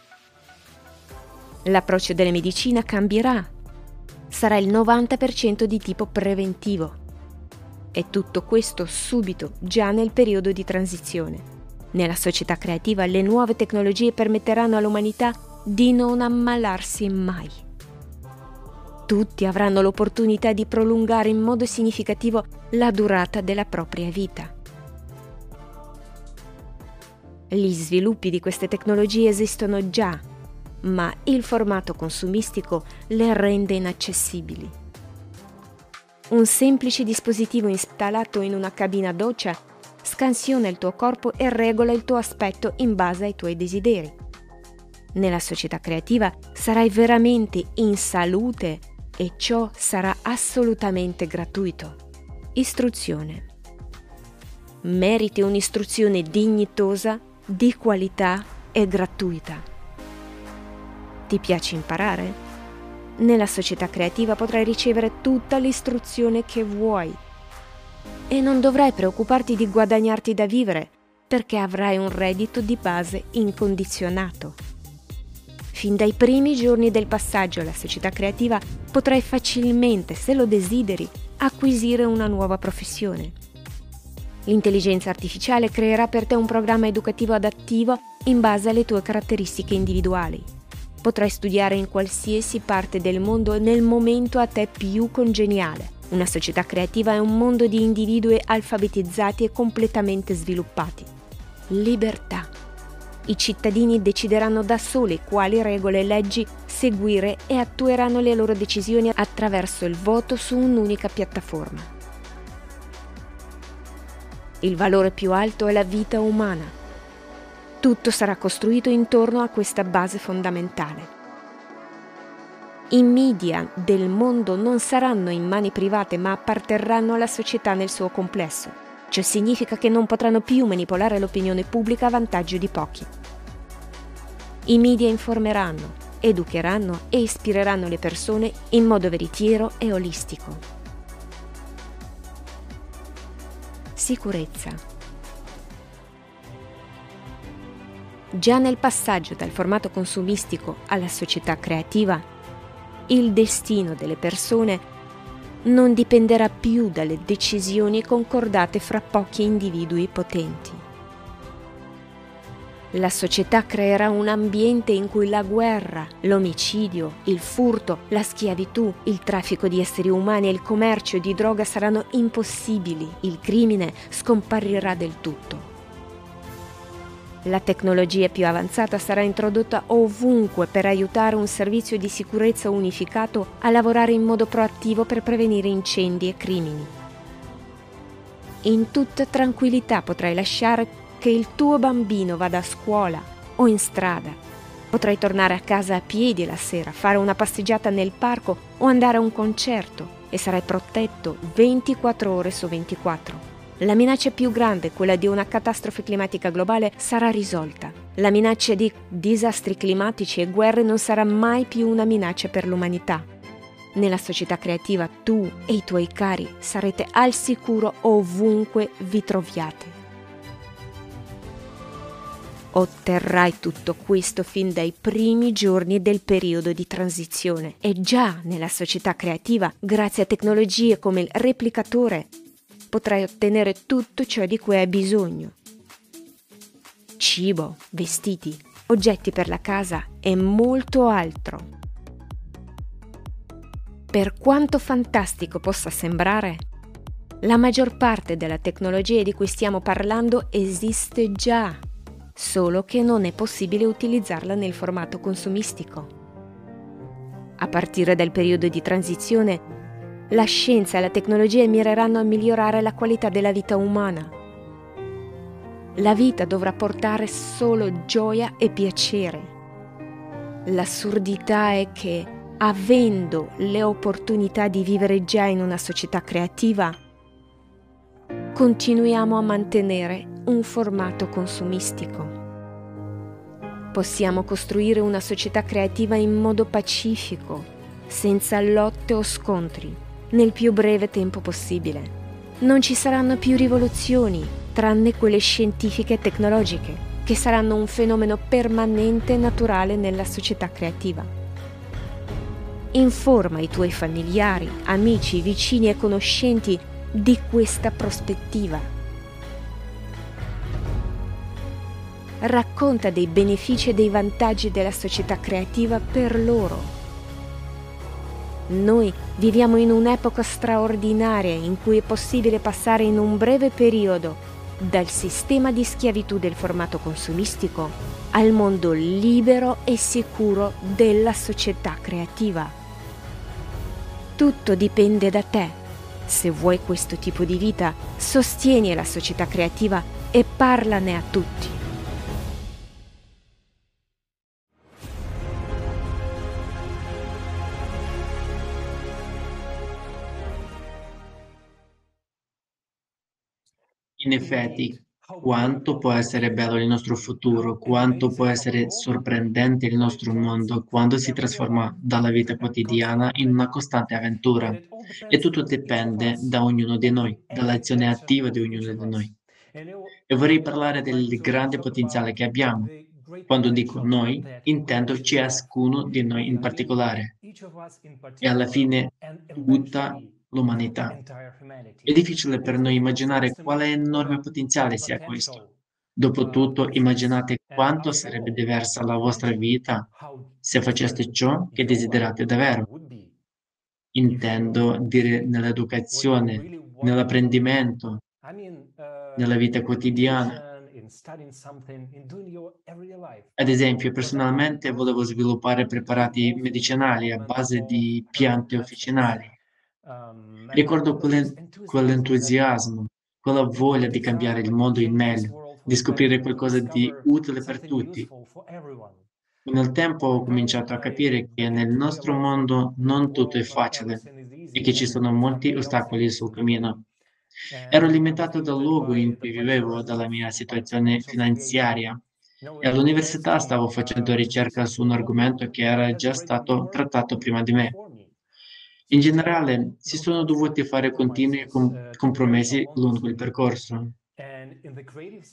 L'approccio della medicina cambierà sarà il 90% di tipo preventivo. E tutto questo subito, già nel periodo di transizione. Nella società creativa le nuove tecnologie permetteranno all'umanità di non ammalarsi mai. Tutti avranno l'opportunità di prolungare in modo significativo la durata della propria vita. Gli sviluppi di queste tecnologie esistono già ma il formato consumistico le rende inaccessibili. Un semplice dispositivo installato in una cabina doccia scansiona il tuo corpo e regola il tuo aspetto in base ai tuoi desideri. Nella società creativa sarai veramente in salute e ciò sarà assolutamente gratuito. Istruzione. Meriti un'istruzione dignitosa, di qualità e gratuita. Ti piace imparare? Nella società creativa potrai ricevere tutta l'istruzione che vuoi e non dovrai preoccuparti di guadagnarti da vivere perché avrai un reddito di base incondizionato. Fin dai primi giorni del passaggio alla società creativa potrai facilmente, se lo desideri, acquisire una nuova professione. L'intelligenza artificiale creerà per te un programma educativo adattivo in base alle tue caratteristiche individuali. Potrai studiare in qualsiasi parte del mondo nel momento a te più congeniale. Una società creativa è un mondo di individui alfabetizzati e completamente sviluppati. Libertà. I cittadini decideranno da soli quali regole e leggi seguire e attueranno le loro decisioni attraverso il voto su un'unica piattaforma. Il valore più alto è la vita umana tutto sarà costruito intorno a questa base fondamentale. I media del mondo non saranno in mani private ma apparterranno alla società nel suo complesso. Ciò significa che non potranno più manipolare l'opinione pubblica a vantaggio di pochi. I media informeranno, educheranno e ispireranno le persone in modo veritiero e olistico. Sicurezza Già nel passaggio dal formato consumistico alla società creativa, il destino delle persone non dipenderà più dalle decisioni concordate fra pochi individui potenti. La società creerà un ambiente in cui la guerra, l'omicidio, il furto, la schiavitù, il traffico di esseri umani e il commercio di droga saranno impossibili. Il crimine scomparirà del tutto. La tecnologia più avanzata sarà introdotta ovunque per aiutare un servizio di sicurezza unificato a lavorare in modo proattivo per prevenire incendi e crimini. In tutta tranquillità potrai lasciare che il tuo bambino vada a scuola o in strada. Potrai tornare a casa a piedi la sera, fare una passeggiata nel parco o andare a un concerto e sarai protetto 24 ore su 24. La minaccia più grande, quella di una catastrofe climatica globale, sarà risolta. La minaccia di disastri climatici e guerre non sarà mai più una minaccia per l'umanità. Nella società creativa tu e i tuoi cari sarete al sicuro ovunque vi troviate. Otterrai tutto questo fin dai primi giorni del periodo di transizione e già nella società creativa, grazie a tecnologie come il replicatore, potrai ottenere tutto ciò di cui hai bisogno. Cibo, vestiti, oggetti per la casa e molto altro. Per quanto fantastico possa sembrare, La maggior parte della tecnologia di cui stiamo parlando esiste già, solo che non è possibile utilizzarla nel formato consumistico. A partire dal periodo di transizione, la scienza e la tecnologia mireranno a migliorare la qualità della vita umana. La vita dovrà portare solo gioia e piacere. L'assurdità è che, avendo le opportunità di vivere già in una società creativa, continuiamo a mantenere un formato consumistico. Possiamo costruire una società creativa in modo pacifico, senza lotte o scontri nel più breve tempo possibile. Non ci saranno più rivoluzioni, tranne quelle scientifiche e tecnologiche, che saranno un fenomeno permanente e naturale nella società creativa. Informa i tuoi familiari, amici, vicini e conoscenti di questa prospettiva. Racconta dei benefici e dei vantaggi della società creativa per loro noi viviamo in un'epoca straordinaria in cui è possibile passare in un breve periodo dal sistema di schiavitù del formato consumistico al mondo libero e sicuro della società creativa. Tutto dipende da te. Se vuoi questo tipo di vita, sostieni la società creativa e parlane a tutti. In effetti, quanto può essere bello il nostro futuro, quanto può essere sorprendente il nostro mondo quando si trasforma dalla vita quotidiana in una costante avventura. E tutto dipende da ognuno di noi, dall'azione attiva di ognuno di noi. E vorrei parlare del grande potenziale che abbiamo. Quando dico noi, intendo ciascuno di noi in particolare. E alla fine tutta l'umanità. È difficile per noi immaginare quale enorme potenziale sia questo. Dopotutto, immaginate quanto sarebbe diversa la vostra vita se faceste ciò che desiderate davvero. Intendo dire nell'educazione, nell'apprendimento, nella vita quotidiana. Ad esempio, personalmente volevo sviluppare preparati medicinali a base di piante officinali Ricordo quell'entusiasmo, quella voglia di cambiare il mondo in meglio, di scoprire qualcosa di utile per tutti. Nel tempo ho cominciato a capire che nel nostro mondo non tutto è facile e che ci sono molti ostacoli sul cammino. Ero limitato dal luogo in cui vivevo, dalla mia situazione finanziaria e all'università stavo facendo ricerca su un argomento che era già stato trattato prima di me. In generale, si sono dovuti fare continui com- compromessi lungo il percorso.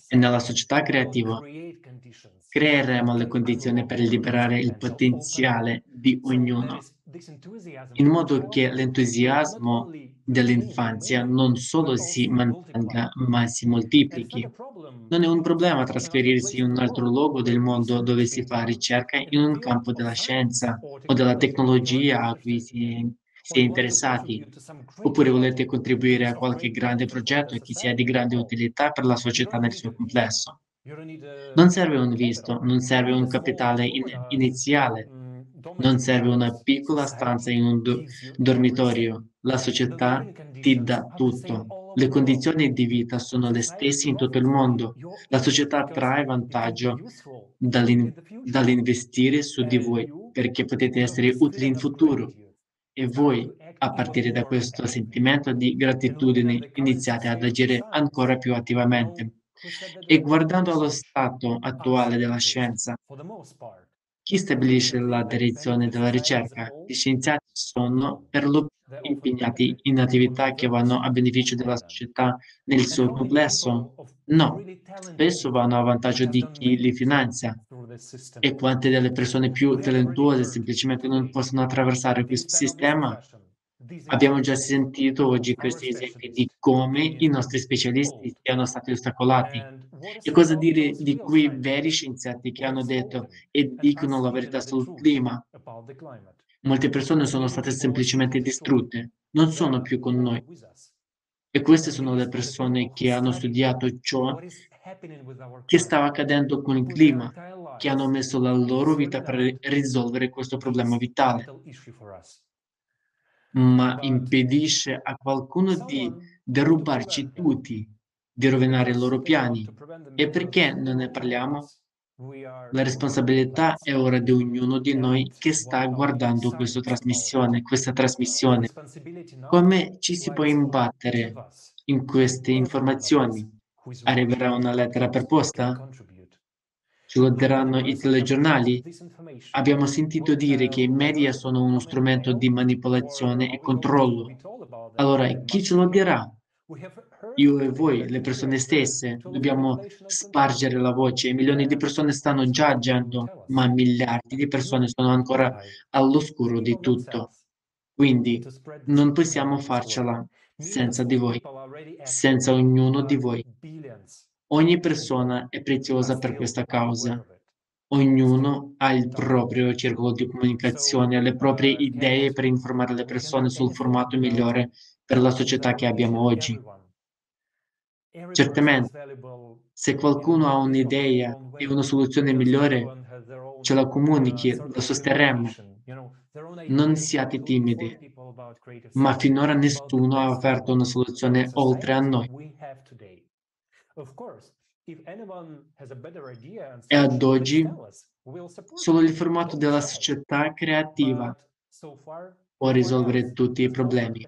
E nella società creativa creeremo le condizioni per liberare il potenziale di ognuno, in modo che l'entusiasmo dell'infanzia non solo si mantenga, ma si moltiplichi. Non è un problema trasferirsi in un altro luogo del mondo dove si fa ricerca in un campo della scienza o della tecnologia a cui si siete interessati, oppure volete contribuire a qualche grande progetto che sia di grande utilità per la società nel suo complesso. Non serve un visto, non serve un capitale in- iniziale, non serve una piccola stanza in un do- dormitorio. La società ti dà tutto. Le condizioni di vita sono le stesse in tutto il mondo. La società trae vantaggio dall'in- dall'investire su di voi perché potete essere utili in futuro e voi, a partire da questo sentimento di gratitudine, iniziate ad agire ancora più attivamente. E guardando allo stato attuale della scienza, chi stabilisce la direzione della ricerca? Gli scienziati sono per lo impegnati in attività che vanno a beneficio della società nel suo complesso? No, spesso vanno a vantaggio di chi li finanzia. E quante delle persone più talentuose semplicemente non possono attraversare questo sistema? Abbiamo già sentito oggi questi esempi di come i nostri specialisti siano stati ostacolati. E cosa dire di quei veri scienziati che hanno detto e dicono la verità sul clima? Molte persone sono state semplicemente distrutte, non sono più con noi. E queste sono le persone che hanno studiato ciò che stava accadendo con il clima, che hanno messo la loro vita per risolvere questo problema vitale. Ma impedisce a qualcuno di derubarci tutti, di rovinare i loro piani. E perché non ne parliamo? La responsabilità è ora di ognuno di noi che sta guardando questa trasmissione, questa trasmissione. Come ci si può imbattere in queste informazioni? Arriverà una lettera per posta? Ce lo daranno i telegiornali? Abbiamo sentito dire che i media sono uno strumento di manipolazione e controllo. Allora, chi ce lo dirà? Io e voi, le persone stesse, dobbiamo spargere la voce. Milioni di persone stanno già agendo, ma miliardi di persone sono ancora all'oscuro di tutto. Quindi non possiamo farcela senza di voi, senza ognuno di voi. Ogni persona è preziosa per questa causa. Ognuno ha il proprio circolo di comunicazione, le proprie idee per informare le persone sul formato migliore per la società che abbiamo oggi. Certamente, se qualcuno ha un'idea e una soluzione migliore, ce la comunichi, la sosterremo. Non siate timidi, ma finora nessuno ha offerto una soluzione oltre a noi. E ad oggi solo il formato della società creativa può risolvere tutti i problemi.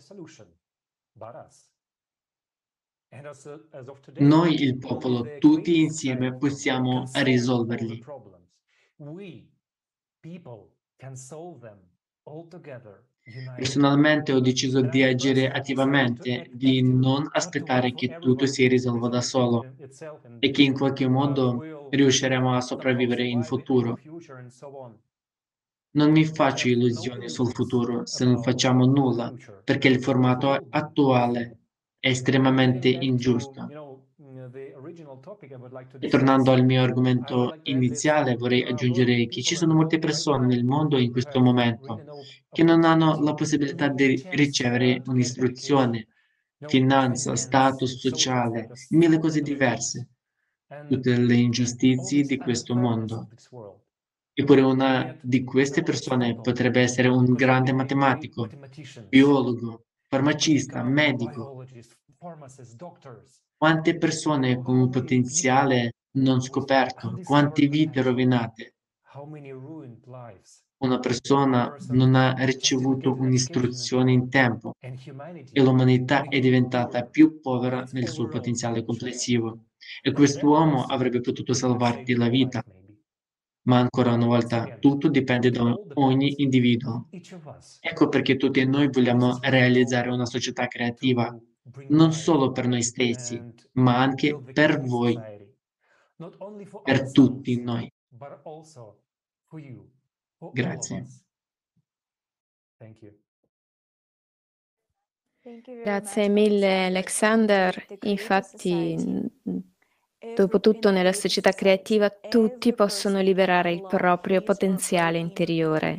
Noi, il popolo, tutti insieme possiamo risolverli. Personalmente ho deciso di agire attivamente, di non aspettare che tutto si risolva da solo e che in qualche modo riusciremo a sopravvivere in futuro. Non mi faccio illusioni sul futuro se non facciamo nulla, perché il formato attuale estremamente ingiusto. E tornando al mio argomento iniziale, vorrei aggiungere che ci sono molte persone nel mondo in questo momento che non hanno la possibilità di ricevere un'istruzione, finanza, status sociale, mille cose diverse, tutte le ingiustizie di questo mondo. Eppure una di queste persone potrebbe essere un grande matematico, biologo, farmacista, medico. Quante persone con un potenziale non scoperto, quante vite rovinate. Una persona non ha ricevuto un'istruzione in tempo e l'umanità è diventata più povera nel suo potenziale complessivo. E quest'uomo avrebbe potuto salvarti la vita. Ma ancora una volta, tutto dipende da ogni individuo. Ecco perché tutti noi vogliamo realizzare una società creativa, non solo per noi stessi, ma anche per voi, per tutti noi. Grazie. Grazie mille Alexander. Infatti Dopotutto nella società creativa tutti possono liberare il proprio potenziale interiore.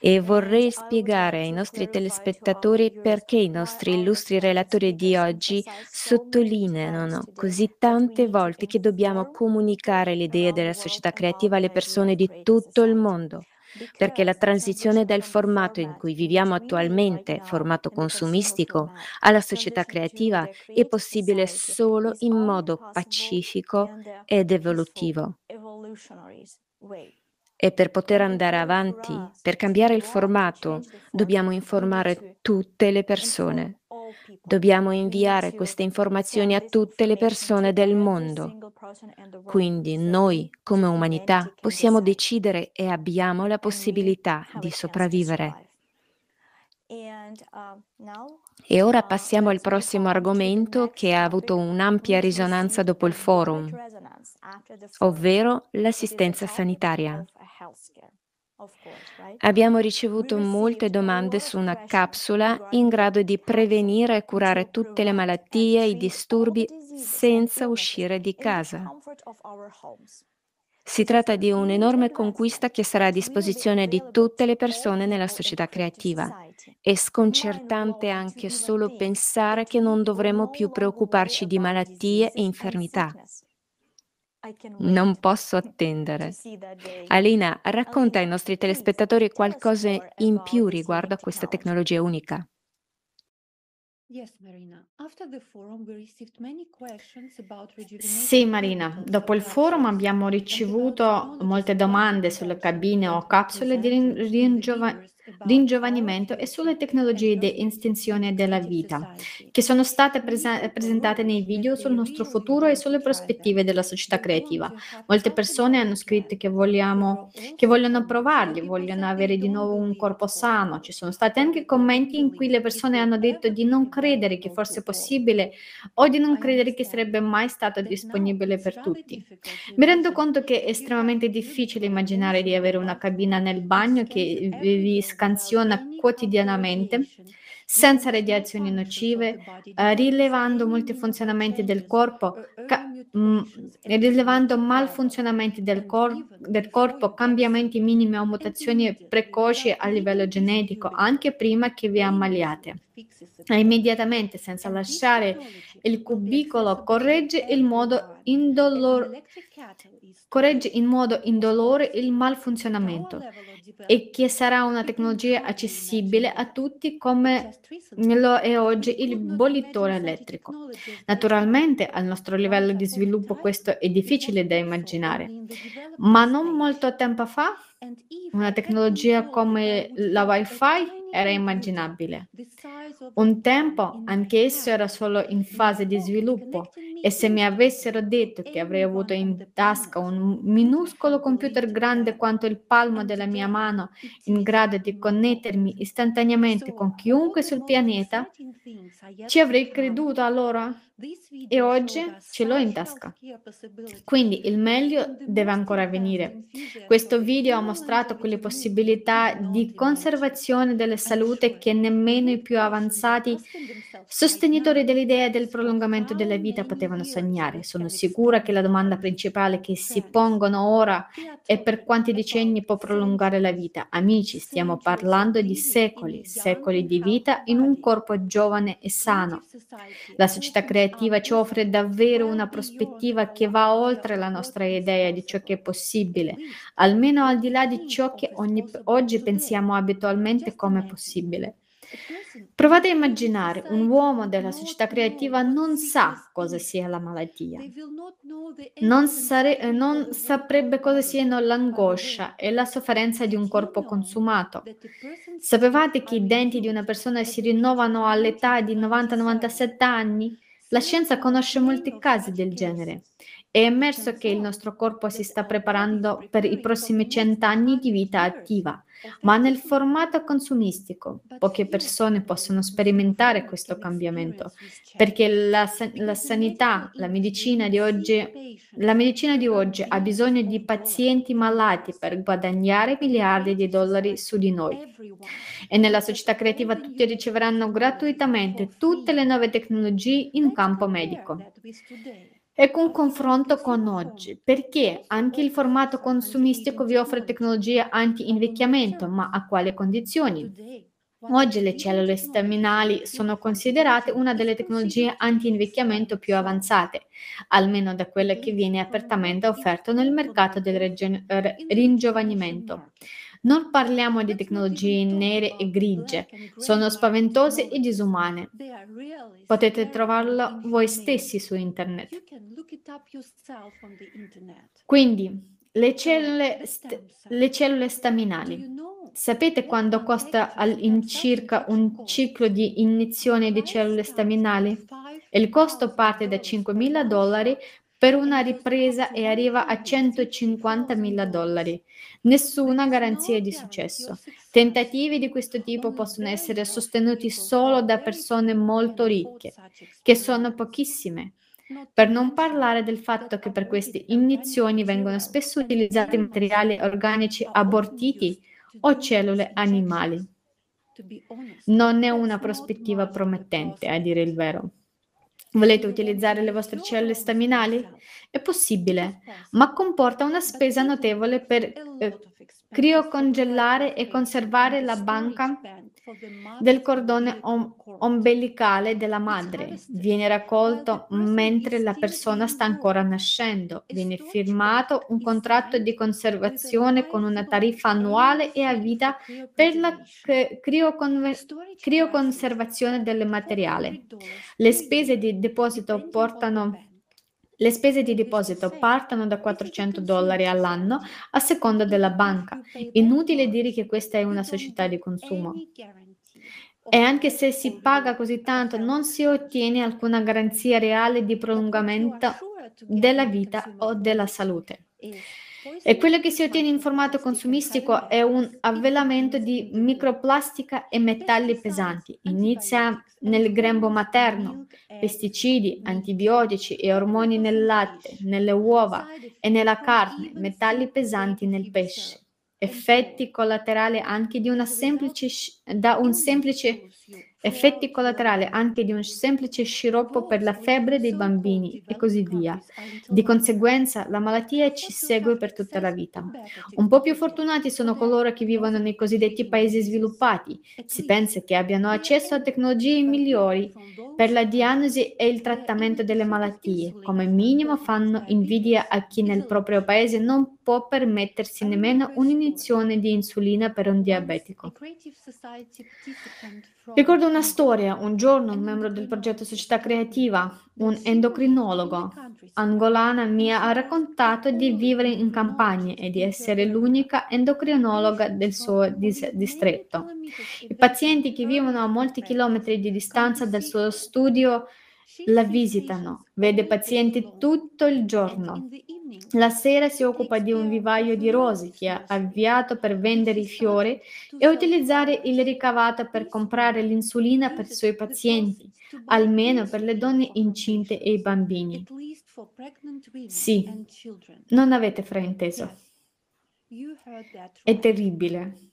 E vorrei spiegare ai nostri telespettatori perché i nostri illustri relatori di oggi sottolineano così tante volte che dobbiamo comunicare l'idea della società creativa alle persone di tutto il mondo perché la transizione dal formato in cui viviamo attualmente, formato consumistico, alla società creativa è possibile solo in modo pacifico ed evolutivo. E per poter andare avanti, per cambiare il formato, dobbiamo informare tutte le persone. Dobbiamo inviare queste informazioni a tutte le persone del mondo. Quindi noi, come umanità, possiamo decidere e abbiamo la possibilità di sopravvivere. E ora passiamo al prossimo argomento che ha avuto un'ampia risonanza dopo il forum, ovvero l'assistenza sanitaria. Abbiamo ricevuto molte domande su una capsula in grado di prevenire e curare tutte le malattie e i disturbi senza uscire di casa. Si tratta di un'enorme conquista che sarà a disposizione di tutte le persone nella società creativa. È sconcertante anche solo pensare che non dovremo più preoccuparci di malattie e infermità. Non posso attendere. Alina, racconta ai nostri telespettatori qualcosa in più riguardo a questa tecnologia unica. Sì, Marina, dopo il forum abbiamo ricevuto molte domande sulle cabine o capsule di ringiova- ringiovanimento e sulle tecnologie di estensione della vita, che sono state prese- presentate nei video sul nostro futuro e sulle prospettive della società creativa. Molte persone hanno scritto che, vogliamo, che vogliono provarli, vogliono avere di nuovo un corpo sano. Ci sono stati anche commenti in cui le persone hanno detto di non credere che fosse possibile o di non credere che sarebbe mai stato disponibile per tutti. Mi rendo conto che è estremamente difficile immaginare di avere una cabina nel bagno che vi scansiona quotidianamente senza radiazioni nocive, eh, rilevando molti funzionamenti del corpo, ca- mh, mm, rilevando malfunzionamenti del, cor- del corpo, cambiamenti minimi o mutazioni precoci a livello genetico, anche prima che vi ammaliate. E immediatamente, senza lasciare il cubicolo, corregge, il modo indolor- corregge in modo indolore il malfunzionamento e che sarà una tecnologia accessibile a tutti come lo è oggi il bollitore elettrico. Naturalmente al nostro livello di sviluppo questo è difficile da immaginare, ma non molto tempo fa una tecnologia come la Wi-Fi era immaginabile. Un tempo anch'esso era solo in fase di sviluppo e se mi avessero detto che avrei avuto in tasca un minuscolo computer grande quanto il palmo della mia mano, in grado di connettermi istantaneamente con chiunque sul pianeta, ci avrei creduto allora? E oggi ce l'ho in tasca. Quindi il meglio deve ancora venire. Questo video ha mostrato quelle possibilità di conservazione della salute che nemmeno i più avanzati sostenitori dell'idea del prolungamento della vita potevano sognare. Sono sicura che la domanda principale che si pongono ora è per quanti decenni può prolungare la vita. Amici, stiamo parlando di secoli, secoli di vita in un corpo giovane e sano. La società creativa ci offre davvero una prospettiva che va oltre la nostra idea di ciò che è possibile, almeno al di là di ciò che ogni, oggi pensiamo abitualmente come possibile. Provate a immaginare un uomo della società creativa non sa cosa sia la malattia, non, sare- non saprebbe cosa siano l'angoscia e la sofferenza di un corpo consumato. Sapevate che i denti di una persona si rinnovano all'età di 90-97 anni? La scienza conosce molti casi del genere. È emerso che il nostro corpo si sta preparando per i prossimi cent'anni di vita attiva, ma nel formato consumistico. Poche persone possono sperimentare questo cambiamento perché la, la sanità, la medicina, di oggi, la medicina di oggi ha bisogno di pazienti malati per guadagnare miliardi di dollari su di noi. E nella società creativa tutti riceveranno gratuitamente tutte le nuove tecnologie in campo medico. Ecco un confronto con oggi, perché anche il formato consumistico vi offre tecnologie anti-invecchiamento, ma a quali condizioni? Oggi le cellule staminali sono considerate una delle tecnologie anti-invecchiamento più avanzate, almeno da quelle che viene apertamente offerto nel mercato del ringiovanimento. Non parliamo di tecnologie nere e grigie, sono spaventose e disumane. Potete trovarlo voi stessi su internet. Quindi, le cellule, st- le cellule staminali. Sapete quando costa all'incirca un ciclo di iniezione di cellule staminali? Il costo parte da 5.000 dollari per una ripresa e arriva a 150.000 dollari. Nessuna garanzia di successo. Tentativi di questo tipo possono essere sostenuti solo da persone molto ricche, che sono pochissime. Per non parlare del fatto che per queste iniezioni vengono spesso utilizzati materiali organici abortiti o cellule animali. Non è una prospettiva promettente, a dire il vero. Volete utilizzare le vostre cellule staminali? È possibile, ma comporta una spesa notevole per eh, criocongelare e conservare la banca del cordone om- ombelicale della madre. Viene raccolto mentre la persona sta ancora nascendo. Viene firmato un contratto di conservazione con una tariffa annuale e a vita per la criocon- crioconservazione del materiale. Le spese di deposito portano le spese di deposito partono da 400 dollari all'anno a seconda della banca. Inutile dire che questa è una società di consumo. E anche se si paga così tanto, non si ottiene alcuna garanzia reale di prolungamento della vita o della salute. E quello che si ottiene in formato consumistico è un avvelamento di microplastica e metalli pesanti. Inizia nel grembo materno, pesticidi, antibiotici e ormoni nel latte, nelle uova e nella carne, metalli pesanti nel pesce effetti collaterali anche una semplice, da un semplice effetti collaterali anche di un semplice sciroppo per la febbre dei bambini e così via. Di conseguenza la malattia ci segue per tutta la vita. Un po' più fortunati sono coloro che vivono nei cosiddetti paesi sviluppati. Si pensa che abbiano accesso a tecnologie migliori per la diagnosi e il trattamento delle malattie. Come minimo fanno invidia a chi nel proprio paese non può permettersi nemmeno un'iniezione di insulina per un diabetico. Ricordo una storia. Un giorno un membro del progetto Società Creativa, un endocrinologo angolana, mi ha raccontato di vivere in campagna e di essere l'unica endocrinologa del suo dis- distretto. I pazienti che vivono a molti chilometri di distanza dal suo studio la visitano, vede pazienti tutto il giorno. La sera si occupa di un vivaio di rose che ha avviato per vendere i fiori e utilizzare il ricavato per comprare l'insulina per i suoi pazienti, almeno per le donne incinte e i bambini. Sì, non avete frainteso. È terribile.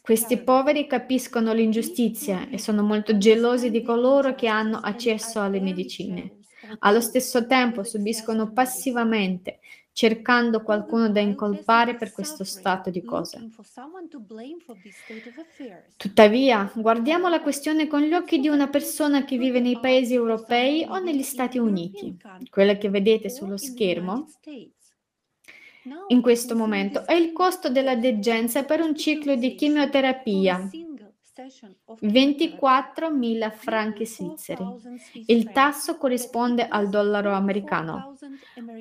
Questi poveri capiscono l'ingiustizia e sono molto gelosi di coloro che hanno accesso alle medicine. Allo stesso tempo subiscono passivamente, cercando qualcuno da incolpare per questo stato di cose. Tuttavia, guardiamo la questione con gli occhi di una persona che vive nei paesi europei o negli Stati Uniti. Quella che vedete sullo schermo in questo momento è il costo della degenza per un ciclo di chemioterapia. 24.000 franchi svizzeri. Il tasso corrisponde al dollaro americano,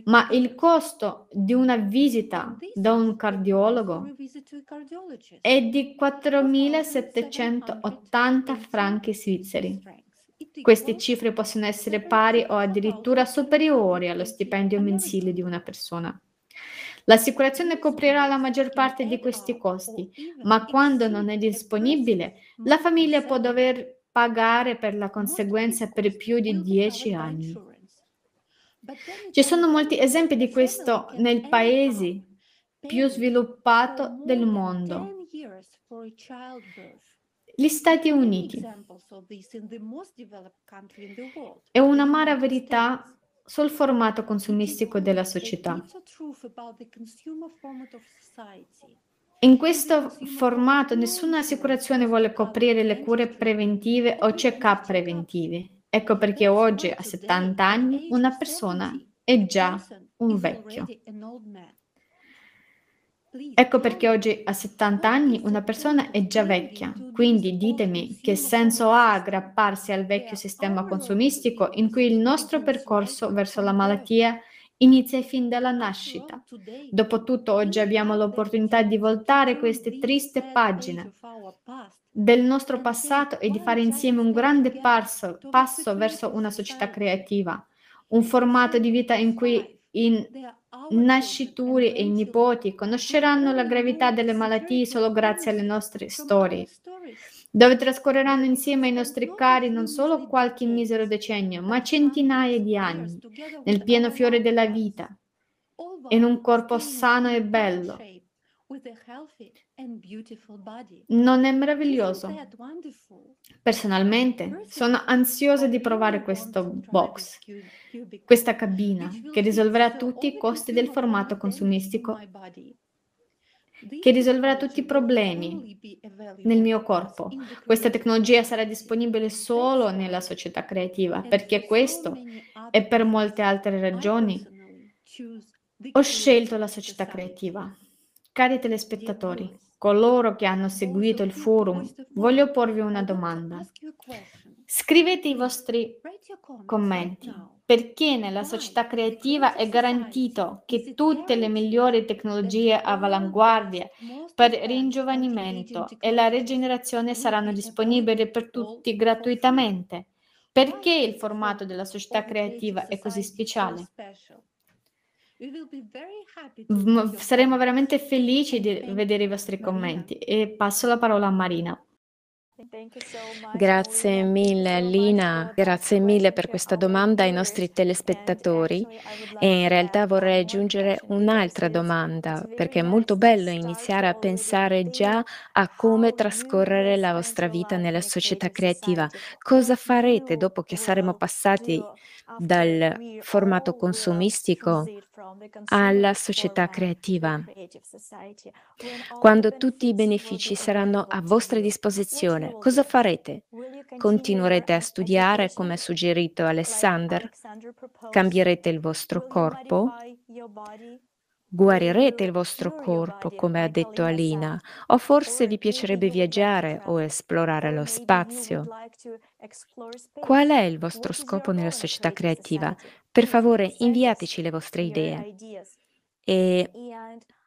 ma il costo di una visita da un cardiologo è di 4.780 franchi svizzeri. Queste cifre possono essere pari o addirittura superiori allo stipendio mensile di una persona. L'assicurazione coprirà la maggior parte di questi costi, ma quando non è disponibile, la famiglia può dover pagare per la conseguenza per più di 10 anni. Ci sono molti esempi di questo nei paesi più sviluppati del mondo. Gli Stati Uniti. È un'amara verità sul formato consumistico della società. In questo formato nessuna assicurazione vuole coprire le cure preventive o check-up preventivi. Ecco perché oggi, a 70 anni, una persona è già un vecchio. Ecco perché oggi a 70 anni una persona è già vecchia, quindi ditemi che senso ha aggrapparsi al vecchio sistema consumistico in cui il nostro percorso verso la malattia inizia fin dalla nascita. Dopotutto oggi abbiamo l'opportunità di voltare queste triste pagine del nostro passato e di fare insieme un grande passo, passo verso una società creativa, un formato di vita in cui in nascituri e i nipoti conosceranno la gravità delle malattie solo grazie alle nostre storie, dove trascorreranno insieme ai nostri cari non solo qualche misero decennio, ma centinaia di anni, nel pieno fiore della vita, in un corpo sano e bello, Non è meraviglioso? Personalmente sono ansiosa di provare questo box, questa cabina che risolverà tutti i costi del formato consumistico, che risolverà tutti i problemi nel mio corpo. Questa tecnologia sarà disponibile solo nella società creativa, perché questo e per molte altre ragioni ho scelto la società creativa. Cari telespettatori, coloro che hanno seguito il forum, voglio porvi una domanda. Scrivete i vostri commenti perché nella società creativa è garantito che tutte le migliori tecnologie all'avanguardia per ringiovanimento e la rigenerazione saranno disponibili per tutti gratuitamente. Perché il formato della società creativa è così speciale? Saremo veramente felici di vedere i vostri commenti. E passo la parola a Marina. Grazie mille Lina, grazie mille per questa domanda ai nostri telespettatori. e in realtà vorrei aggiungere un'altra domanda perché è molto bello iniziare a pensare già a come trascorrere la vostra vita nella società creativa. Cosa farete dopo che saremo passati dal formato consumistico alla società creativa, quando tutti i benefici saranno a vostra disposizione, cosa farete? Continuerete a studiare come ha suggerito Alexander? Cambierete il vostro corpo? Guarirete il vostro corpo, come ha detto Alina, o forse vi piacerebbe viaggiare o esplorare lo spazio. Qual è il vostro scopo nella società creativa? Per favore, inviateci le vostre idee. E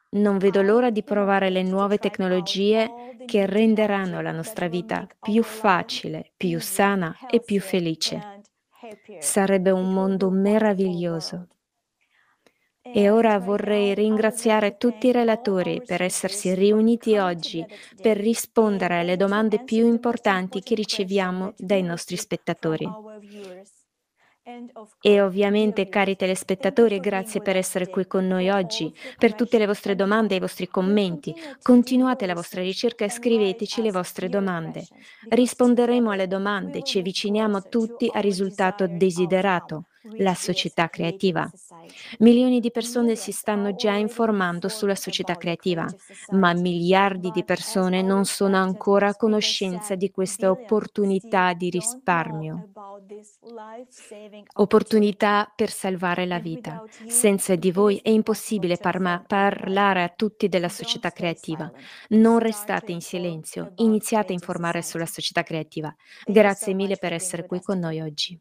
non vedo l'ora di provare le nuove tecnologie che renderanno la nostra vita più facile, più sana e più felice. Sarebbe un mondo meraviglioso. E ora vorrei ringraziare tutti i relatori per essersi riuniti oggi per rispondere alle domande più importanti che riceviamo dai nostri spettatori. E ovviamente, cari telespettatori, grazie per essere qui con noi oggi, per tutte le vostre domande e i vostri commenti. Continuate la vostra ricerca e scriveteci le vostre domande. Risponderemo alle domande, ci avviciniamo tutti al risultato desiderato la società creativa. Milioni di persone si stanno già informando sulla società creativa, ma miliardi di persone non sono ancora a conoscenza di questa opportunità di risparmio. Opportunità per salvare la vita. Senza di voi è impossibile parma- parlare a tutti della società creativa. Non restate in silenzio, iniziate a informare sulla società creativa. Grazie mille per essere qui con noi oggi.